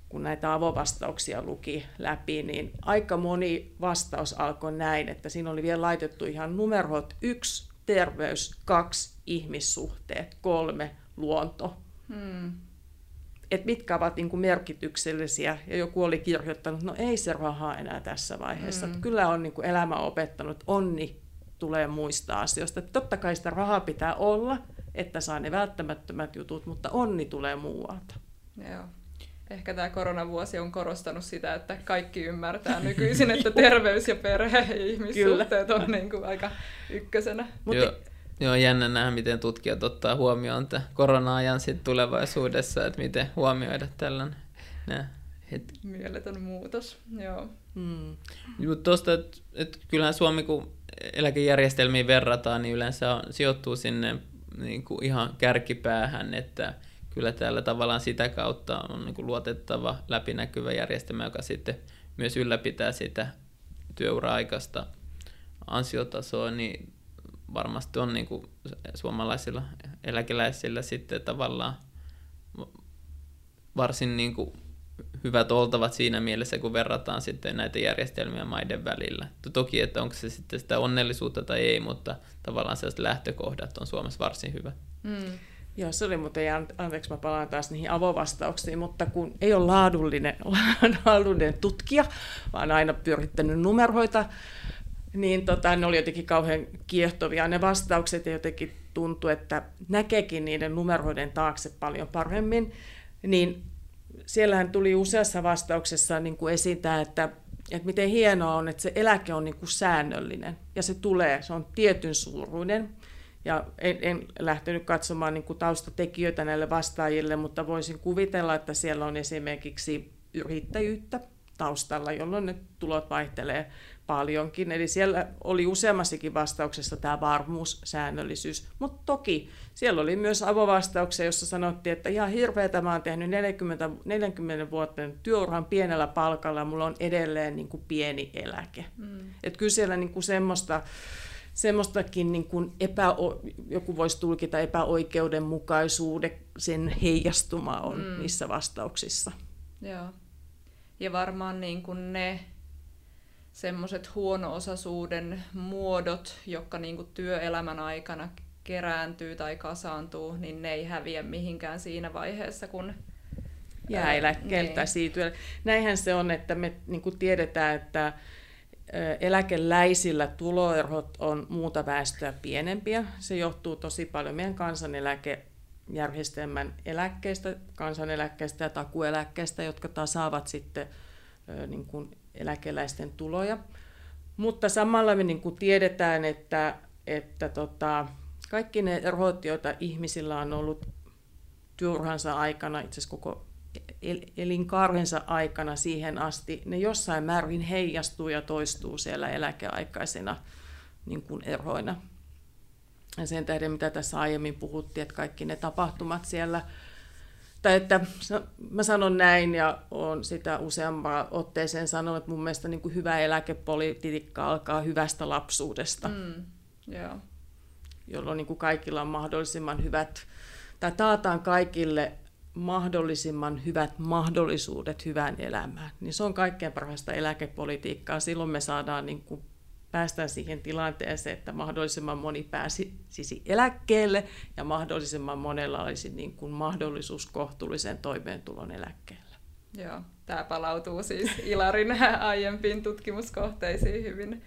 Speaker 2: kun näitä avovastauksia luki läpi, niin aika moni vastaus alkoi näin, että siinä oli vielä laitettu ihan numerot yksi, terveys, kaksi, ihmissuhteet, kolme, luonto. Hmm. Et mitkä ovat niin kuin merkityksellisiä, ja joku oli kirjoittanut, no ei se rahaa enää tässä vaiheessa. Hmm. Kyllä on niin kuin elämä opettanut, onni tulee muista asioista. Että totta kai sitä rahaa pitää olla, että saa ne välttämättömät jutut, mutta onni tulee muualta.
Speaker 1: Joo. ehkä tämä koronavuosi on korostanut sitä, että kaikki ymmärtää nykyisin, että terveys ja perhe ja ihmissuhteet on niin kuin aika ykkösenä.
Speaker 3: Joo, joo, jännä nähdä, miten tutkijat ottaa huomioon korona-ajan sit tulevaisuudessa, että miten huomioida tällainen
Speaker 1: hetki. Mieletön muutos, joo.
Speaker 3: Mm. Tuosta, että et kyllähän Suomi, kun eläkejärjestelmiin verrataan, niin yleensä on, sijoittuu sinne niin kuin ihan kärkipäähän, että kyllä täällä tavallaan sitä kautta on niin kuin luotettava, läpinäkyvä järjestelmä, joka sitten myös ylläpitää sitä työura-aikaista ansiotasoa, niin varmasti on niin kuin suomalaisilla eläkeläisillä sitten tavallaan varsin niin kuin hyvät oltavat siinä mielessä, kun verrataan sitten näitä järjestelmiä maiden välillä. Toki, että onko se sitten sitä onnellisuutta tai ei, mutta tavallaan sellaiset lähtökohdat on Suomessa varsin hyvä. Mm.
Speaker 2: Joo, se oli muuten, anteeksi mä palaan taas niihin avovastauksiin, mutta kun ei ole laadullinen, laadullinen tutkija, vaan aina pyörittänyt numeroita, niin tota, ne oli jotenkin kauhean kiehtovia ne vastaukset ja jotenkin tuntui, että näkeekin niiden numeroiden taakse paljon paremmin, niin siellähän tuli useassa vastauksessa niin kuin esiin tämä, että, että miten hienoa on, että se eläke on niin kuin säännöllinen ja se tulee, se on tietyn suuruinen. Ja en, en lähtenyt katsomaan niin kuin taustatekijöitä näille vastaajille, mutta voisin kuvitella, että siellä on esimerkiksi yrittäjyyttä taustalla, jolloin ne tulot vaihtelee paljonkin. Eli siellä oli useammassakin vastauksessa tämä varmuus, säännöllisyys. Mutta toki siellä oli myös avovastauksia, jossa sanottiin, että ihan hirveätä mä oon tehnyt 40, 40 vuotten työuran pienellä palkalla, mulla on edelleen niin kuin pieni eläke. Mm. Et kyllä siellä niin kuin semmoista, semmoistakin niin kuin epä, joku voisi tulkita epäoikeudenmukaisuuden sen heijastuma on mm. niissä vastauksissa.
Speaker 1: Joo. Ja varmaan niin kuin ne semmoiset huono-osaisuuden muodot, jotka niin kuin työelämän aikana kerääntyy tai kasaantuu, niin ne ei häviä mihinkään siinä vaiheessa, kun
Speaker 2: jää eläkkeeltä niin. siitä. Näinhän se on, että me niin kuin tiedetään, että eläkeläisillä tuloerot on muuta väestöä pienempiä. Se johtuu tosi paljon meidän kansaneläkejärjestelmän eläkkeistä, kansaneläkkeistä ja takueläkkeistä, jotka tasaavat sitten niin kuin eläkeläisten tuloja. Mutta samalla me niin kuin tiedetään, että, että tota, kaikki ne erot, joita ihmisillä on ollut työuransa aikana, itse asiassa koko elinkaarensa aikana siihen asti, ne jossain määrin heijastuu ja toistuu siellä eläkeaikaisena niin kuin eroina. Ja sen tähden, mitä tässä aiemmin puhuttiin, että kaikki ne tapahtumat siellä tai että mä sanon näin ja olen sitä useampaan otteeseen sanonut, että mun mielestä niin kuin hyvä eläkepolitiikka alkaa hyvästä lapsuudesta, mm, yeah. jolloin niin kuin kaikilla on mahdollisimman hyvät, tai taataan kaikille mahdollisimman hyvät mahdollisuudet hyvään elämään. Niin se on kaikkein parhaista eläkepolitiikkaa. Silloin me saadaan niin kuin päästään siihen tilanteeseen, että mahdollisimman moni pääsisi eläkkeelle ja mahdollisimman monella olisi niin kuin mahdollisuus kohtuullisen toimeentulon eläkkeelle.
Speaker 1: Joo, tämä palautuu siis Ilarin aiempiin tutkimuskohteisiin hyvin.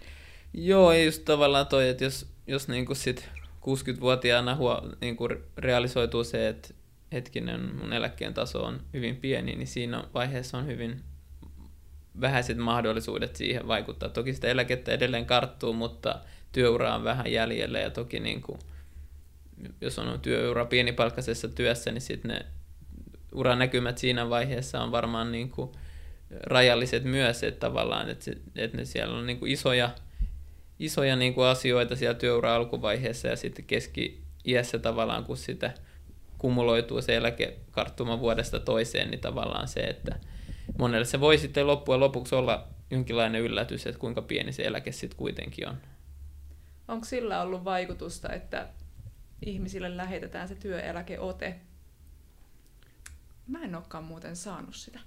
Speaker 3: Joo, just tavallaan toi, että jos, jos niin kuin sit 60-vuotiaana huo, niin kuin realisoituu se, että hetkinen, mun eläkkeen taso on hyvin pieni, niin siinä vaiheessa on hyvin vähäiset mahdollisuudet siihen vaikuttaa. Toki sitä eläkettä edelleen karttuu, mutta työura on vähän jäljellä ja toki niin kuin, jos on työura pienipalkkaisessa työssä, niin sitten ne uranäkymät siinä vaiheessa on varmaan niin kuin rajalliset myös, että tavallaan, että, se, että ne siellä on niin kuin isoja, isoja niin kuin asioita siellä työura alkuvaiheessa ja sitten keski-iässä tavallaan, kun sitä kumuloituu se eläkekarttuma vuodesta toiseen, niin tavallaan se, että monelle se voi sitten loppujen lopuksi olla jonkinlainen yllätys, että kuinka pieni se eläke sitten kuitenkin on.
Speaker 1: Onko sillä ollut vaikutusta, että ihmisille lähetetään se työeläkeote? Mä en olekaan muuten saanut sitä.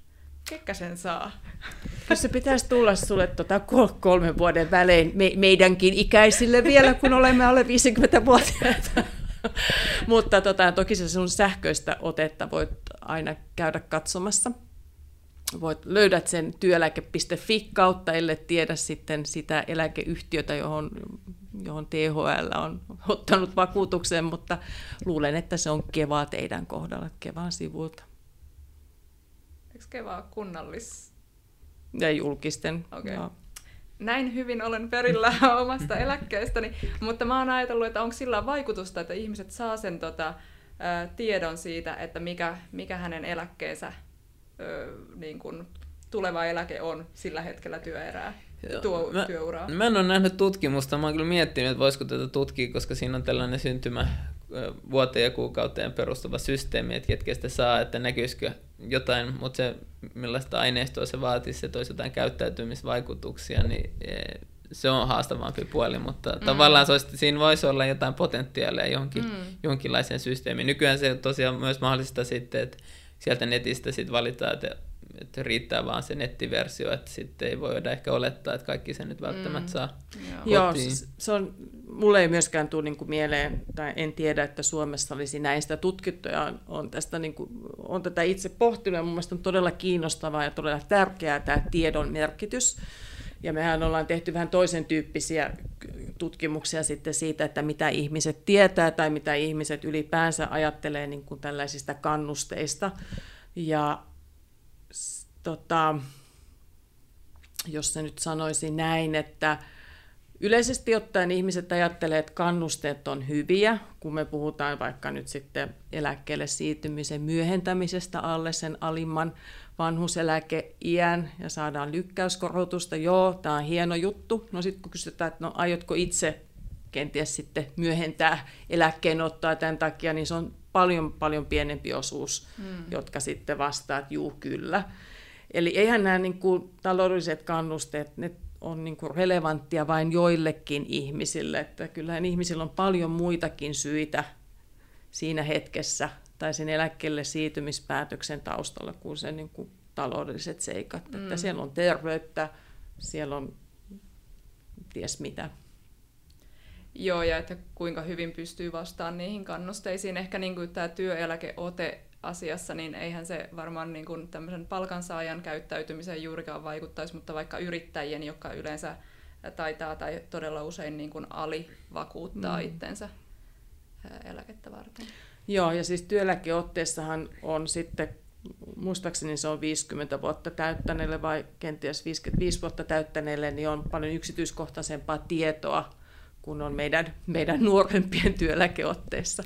Speaker 1: Kekkä sen saa?
Speaker 2: Jos se pitäisi tulla sulle tuota kolmen vuoden välein me, meidänkin ikäisille vielä, kun olemme alle 50-vuotiaita. Mutta tota, toki se sun sähköistä otetta voit aina käydä katsomassa voit, löydät sen työeläke.fi kautta, ellei tiedä sitten sitä eläkeyhtiötä, johon, johon THL on ottanut vakuutuksen, mutta luulen, että se on Keva teidän kohdalla, Kevan sivulta.
Speaker 1: Eikö Keva kunnallis?
Speaker 2: Ja julkisten. Okay.
Speaker 1: Näin hyvin olen perillä omasta eläkkeestäni, mutta mä oon ajatellut, että onko sillä vaikutusta, että ihmiset saa sen tota, ä, tiedon siitä, että mikä, mikä hänen eläkkeensä ö, niin kun tuleva eläke on sillä hetkellä työerää, tuo,
Speaker 3: mä,
Speaker 1: työuraa.
Speaker 3: Mä en ole nähnyt tutkimusta, mä oon kyllä miettinyt, että voisiko tätä tutkia, koska siinä on tällainen syntymä vuoteen ja kuukauteen perustuva systeemi, että ketkä sitä saa, että näkyisikö jotain, mutta se millaista aineistoa se vaatisi, että olisi jotain käyttäytymisvaikutuksia, niin e, se on haastavampi puoli, mutta mm. tavallaan se olisi, siinä voisi olla jotain potentiaalia johonkin, mm. jonkinlaiseen systeemiin. Nykyään se on tosiaan myös mahdollista sitten, että sieltä netistä sitten valitaan, että että riittää vaan se nettiversio, että sitten ei voida ehkä olettaa, että kaikki sen nyt välttämättä mm. saa
Speaker 2: Joo, se on, mulle ei myöskään tule niin kuin mieleen, tai en tiedä, että Suomessa olisi näistä tutkittuja, on, tästä niin kuin, on tätä itse pohtinut, ja mun mielestä on todella kiinnostavaa ja todella tärkeää tämä tiedon merkitys. Ja mehän ollaan tehty vähän toisen tyyppisiä tutkimuksia sitten siitä, että mitä ihmiset tietää tai mitä ihmiset ylipäänsä ajattelee niin kuin tällaisista kannusteista. Ja tota, jos se nyt sanoisi näin, että yleisesti ottaen ihmiset ajattelee, että kannusteet on hyviä, kun me puhutaan vaikka nyt sitten eläkkeelle siirtymisen myöhentämisestä alle sen alimman vanhuseläkeiän ja saadaan lykkäyskorotusta. Joo, tämä on hieno juttu. No sitten kun kysytään, että no aiotko itse kenties sitten myöhentää eläkkeenottoa tämän takia, niin se on paljon paljon pienempi osuus, mm. jotka sitten vastaa, että juu kyllä. Eli eihän nämä niin kuin, taloudelliset kannusteet, ne on niin kuin relevanttia vain joillekin ihmisille. Että kyllähän ihmisillä on paljon muitakin syitä siinä hetkessä tai sen eläkkeelle siirtymispäätöksen taustalla kuin sen niin kuin taloudelliset seikat. Mm. Että siellä on terveyttä, siellä on ties mitä.
Speaker 1: Joo, ja että kuinka hyvin pystyy vastaamaan niihin kannusteisiin. Ehkä niin kuin tämä työeläkeote asiassa, niin eihän se varmaan niin kuin tämmöisen palkansaajan käyttäytymiseen juurikaan vaikuttaisi, mutta vaikka yrittäjien, jotka yleensä taitaa tai todella usein niin kuin alivakuuttaa mm. itsensä eläkettä varten.
Speaker 2: Joo, ja siis työeläkeotteessahan on sitten, muistaakseni se on 50 vuotta täyttäneelle vai kenties 55 vuotta täyttäneelle, niin on paljon yksityiskohtaisempaa tietoa kuin on meidän, meidän nuorempien työeläkeotteessa.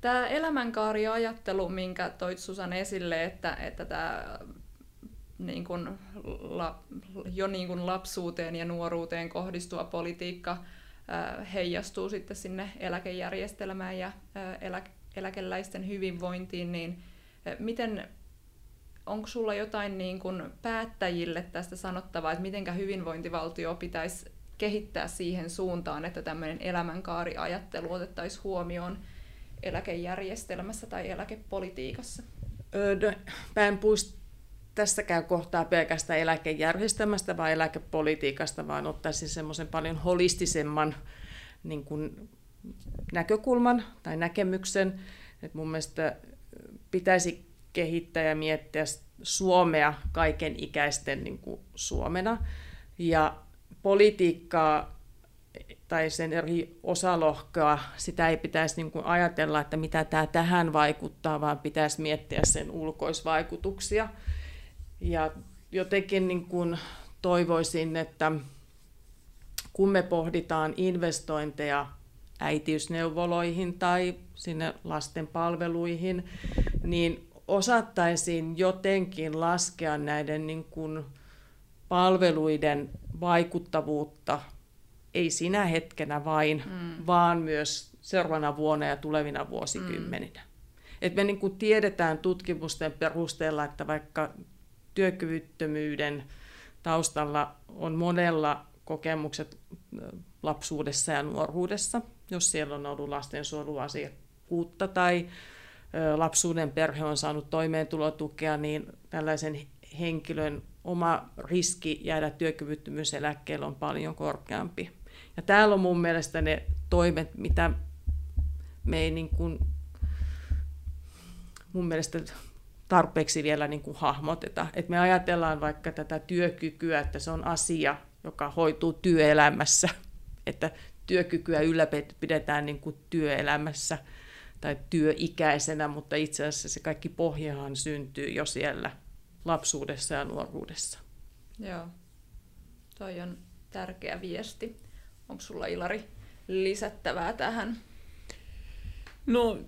Speaker 1: Tämä elämänkaariajattelu, minkä toit Susan esille, että, että tämä niin kuin la, jo niin kuin lapsuuteen ja nuoruuteen kohdistuva politiikka heijastuu sitten sinne eläkejärjestelmään ja elä, eläkeläisten hyvinvointiin, niin miten onko sulla jotain niin kuin päättäjille tästä sanottavaa, että miten hyvinvointivaltio pitäisi kehittää siihen suuntaan, että tämmöinen elämänkaariajattelu otettaisiin huomioon eläkejärjestelmässä tai eläkepolitiikassa?
Speaker 2: No, mä en tässäkään kohtaa pelkästään eläkejärjestelmästä, vaan eläkepolitiikasta, vaan ottaisin semmoisen paljon holistisemman niin kuin, näkökulman tai näkemyksen. että mun mielestä pitäisi kehittää ja miettiä Suomea kaiken ikäisten niin kuin Suomena. Ja politiikkaa tai sen eri osalohkoa, sitä ei pitäisi niin kuin ajatella, että mitä tämä tähän vaikuttaa, vaan pitäisi miettiä sen ulkoisvaikutuksia. Ja jotenkin niin kuin toivoisin, että kun me pohditaan investointeja äitiysneuvoloihin tai sinne lasten palveluihin, niin osattaisiin jotenkin laskea näiden niin kuin palveluiden vaikuttavuutta ei sinä hetkenä vain, mm. vaan myös seuraavana vuonna ja tulevina vuosikymmeninä. Mm. Et me niin kuin tiedetään tutkimusten perusteella, että vaikka työkyvyttömyyden taustalla on monella kokemukset lapsuudessa ja nuoruudessa, jos siellä on ollut lastensuojeluasiakkuutta tai lapsuuden perhe on saanut toimeentulotukea, niin tällaisen henkilön oma riski jäädä työkyvyttömyyseläkkeelle on paljon korkeampi. Ja täällä on mun mielestä ne toimet, mitä me ei niin kuin, mun mielestä tarpeeksi vielä niin kuin hahmoteta. Et me ajatellaan vaikka tätä työkykyä, että se on asia, joka hoituu työelämässä, että työkykyä ylläpidetään niin kuin työelämässä tai työikäisenä, mutta itse asiassa se kaikki pohjahan syntyy jo siellä lapsuudessa ja nuoruudessa.
Speaker 1: Joo, toi on tärkeä viesti. Onko sulla Ilari lisättävää tähän?
Speaker 3: No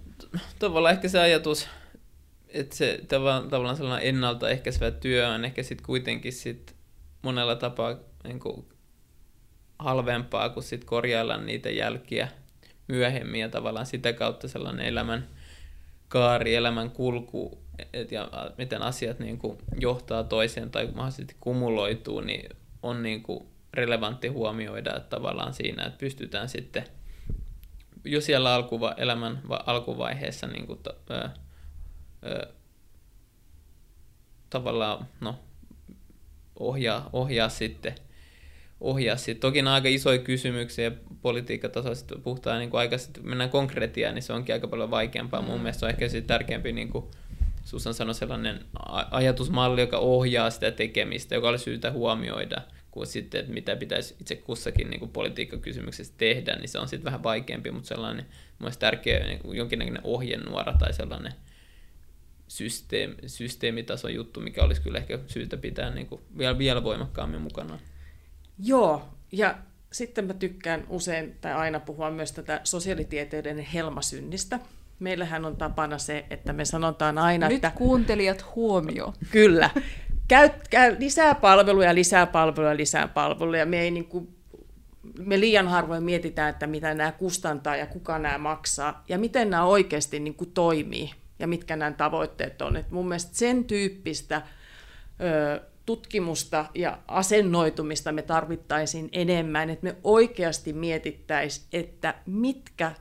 Speaker 3: tavallaan ehkä se ajatus, että se tavallaan sellainen ennaltaehkäisevä työ on ehkä sitten kuitenkin sit monella tapaa niin kuin halvempaa kuin sit korjailla niitä jälkiä myöhemmin ja tavallaan sitä kautta sellainen elämän kaari, elämän kulku et, ja miten asiat niin kuin johtaa toiseen tai mahdollisesti kumuloituu, niin on niin kuin relevantti huomioida että tavallaan siinä, että pystytään sitten jo siellä alkuva, elämän alkuvaiheessa niin kuin, ö, ö, tavallaan no, ohjaa, ohjaa sitten ohjaa sitten. Toki on aika isoja kysymyksiä politiikkatasolla, puhutaan niin aika sitten mennään konkretiaan, niin se onkin aika paljon vaikeampaa. Mm. Mun mielestä on ehkä sitten tärkeämpi, niin kuin Susan sanoi, sellainen ajatusmalli, joka ohjaa sitä tekemistä, joka olisi syytä huomioida, kuin sitten, että mitä pitäisi itse kussakin niin kuin politiikkakysymyksessä tehdä, niin se on sitten vähän vaikeampi, mutta sellainen mun tärkeä niin jonkinnäköinen ohjenuora tai sellainen systeemi, systeemitason juttu, mikä olisi kyllä ehkä syytä pitää niin kuin vielä, vielä voimakkaammin mukana.
Speaker 2: Joo, ja sitten mä tykkään usein tai aina puhua myös tätä sosiaalitieteiden helmasynnistä. Meillähän on tapana se, että me sanotaan aina,
Speaker 1: Nyt
Speaker 2: että...
Speaker 1: kuuntelijat huomio.
Speaker 2: Kyllä. Käy, käy lisää palveluja, lisää palveluja, lisää palveluja. Me, ei niin kuin, me liian harvoin mietitään, että mitä nämä kustantaa ja kuka nämä maksaa ja miten nämä oikeasti niin kuin toimii ja mitkä nämä tavoitteet on. Et mun mielestä sen tyyppistä ö, tutkimusta ja asennoitumista me tarvittaisiin enemmän, että me oikeasti mietittäisiin, että mitkä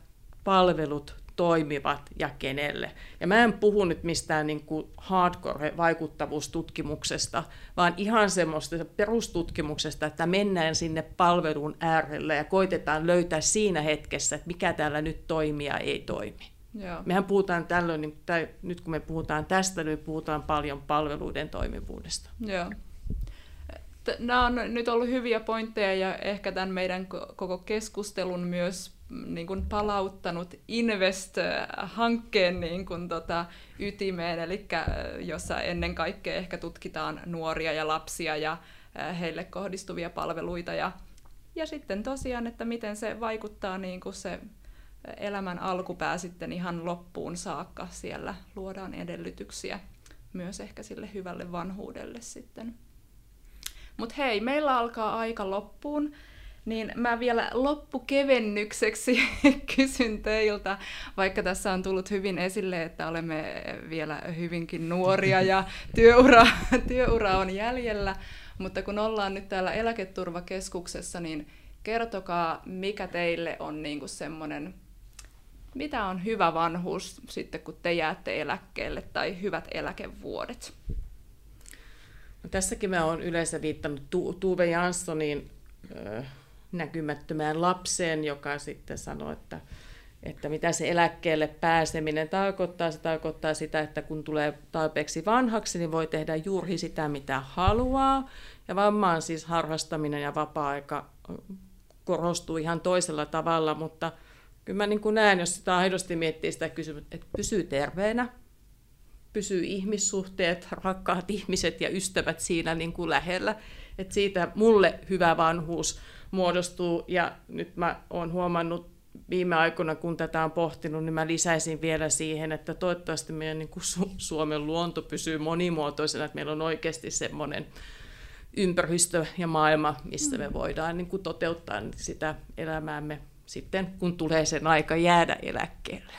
Speaker 2: palvelut toimivat ja kenelle. Ja mä en puhu nyt mistään niin kuin hardcore-vaikuttavuustutkimuksesta, vaan ihan semmoista perustutkimuksesta, että mennään sinne palvelun äärelle ja koitetaan löytää siinä hetkessä, että mikä täällä nyt toimii ja ei toimi. Joo. Mehän puhutaan tällöin, niin, tai nyt kun me puhutaan tästä, niin puhutaan paljon palveluiden toimivuudesta.
Speaker 1: Joo. Nämä on nyt ollut hyviä pointteja ja ehkä tämän meidän koko keskustelun myös mm, niin kuin palauttanut Invest-hankkeen niin kuin tota, ytimeen, eli jossa ennen kaikkea ehkä tutkitaan nuoria ja lapsia ja heille kohdistuvia palveluita ja, ja sitten tosiaan, että miten se vaikuttaa niin kuin se elämän alkupää sitten ihan loppuun saakka. Siellä luodaan edellytyksiä myös ehkä sille hyvälle vanhuudelle sitten. Mutta hei, meillä alkaa aika loppuun, niin mä vielä loppukevennykseksi kysyn teiltä, vaikka tässä on tullut hyvin esille, että olemme vielä hyvinkin nuoria ja työura, työura on jäljellä, mutta kun ollaan nyt täällä eläketurvakeskuksessa, niin kertokaa, mikä teille on niinku semmoinen mitä on hyvä vanhuus sitten, kun te jäätte eläkkeelle tai hyvät eläkevuodet?
Speaker 2: No, tässäkin mä oon yleensä viittanut tu- Tuve Janssonin ö, näkymättömään lapseen, joka sitten sanoi, että, että mitä se eläkkeelle pääseminen tarkoittaa. Se tarkoittaa sitä, että kun tulee tarpeeksi vanhaksi, niin voi tehdä juuri sitä, mitä haluaa. Ja vammaan siis harrastaminen ja vapaa-aika korostuu ihan toisella tavalla, mutta – kyllä mä niin kuin näen, jos sitä aidosti miettii sitä kysymystä, että pysyy terveenä, pysyy ihmissuhteet, rakkaat ihmiset ja ystävät siinä niin kuin lähellä. Että siitä mulle hyvä vanhuus muodostuu ja nyt mä oon huomannut viime aikoina, kun tätä on pohtinut, niin mä lisäisin vielä siihen, että toivottavasti meidän niin kuin Su- Suomen luonto pysyy monimuotoisena, että meillä on oikeasti semmoinen ympäristö ja maailma, missä me mm. voidaan niin kuin toteuttaa sitä elämäämme sitten, kun tulee sen aika jäädä eläkkeelle.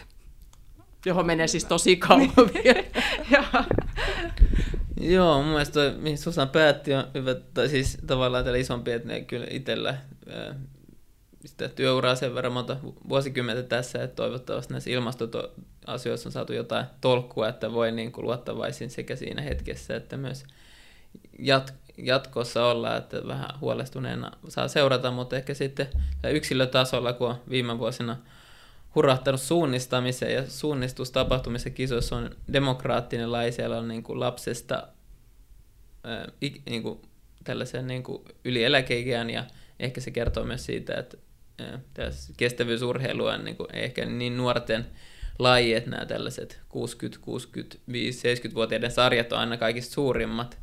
Speaker 2: Johon menee siis tosi kauan vielä.
Speaker 3: Joo, mun mielestä toi, mihin Susan päätti, on hyvä, tai siis tavallaan tällä isompi, että ne kyllä itsellä sitä työuraa sen verran monta vuosikymmentä tässä, että toivottavasti näissä ilmastoasioissa on saatu jotain tolkkua, että voi niin kuin luottavaisin sekä siinä hetkessä, että myös jat- jatkossa olla, että vähän huolestuneena saa seurata, mutta ehkä sitten yksilötasolla, kun on viime vuosina hurahtanut suunnistamiseen ja suunnistustapahtumissa kisoissa on demokraattinen lai, siellä on niin kuin lapsesta niin kuin tällaisen niin kuin yli eläkeikään ja ehkä se kertoo myös siitä, että ää, kestävyysurheilu on niin kuin, ehkä niin nuorten laji, että nämä tällaiset 60, 65, 70-vuotiaiden sarjat on aina kaikista suurimmat.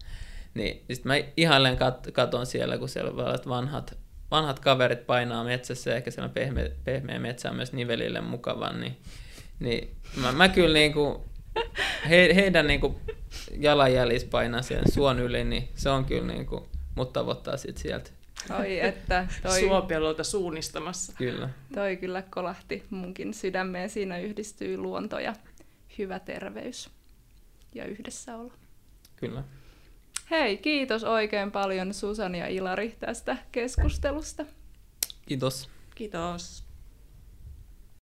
Speaker 3: Niin sit mä ihailen kat- katon siellä, kun siellä vanhat, vanhat kaverit painaa metsässä, ehkä siellä pehmeä, pehmeä metsä on myös nivelille mukavan, niin, niin mä, mä kyllä niinku, he, heidän niinku jalanjäljissä painaa sen suon yli, niin se on kyllä niinku, mut tavoittaa sit sieltä.
Speaker 1: Oi, että toi,
Speaker 2: Suopelolta suunnistamassa.
Speaker 3: Kyllä.
Speaker 1: toi kyllä kolahti munkin sydämeen. Siinä yhdistyy luonto ja hyvä terveys ja yhdessäolo.
Speaker 3: Kyllä.
Speaker 1: Hei, kiitos oikein paljon Susan ja Ilari tästä keskustelusta.
Speaker 3: Kiitos.
Speaker 2: Kiitos.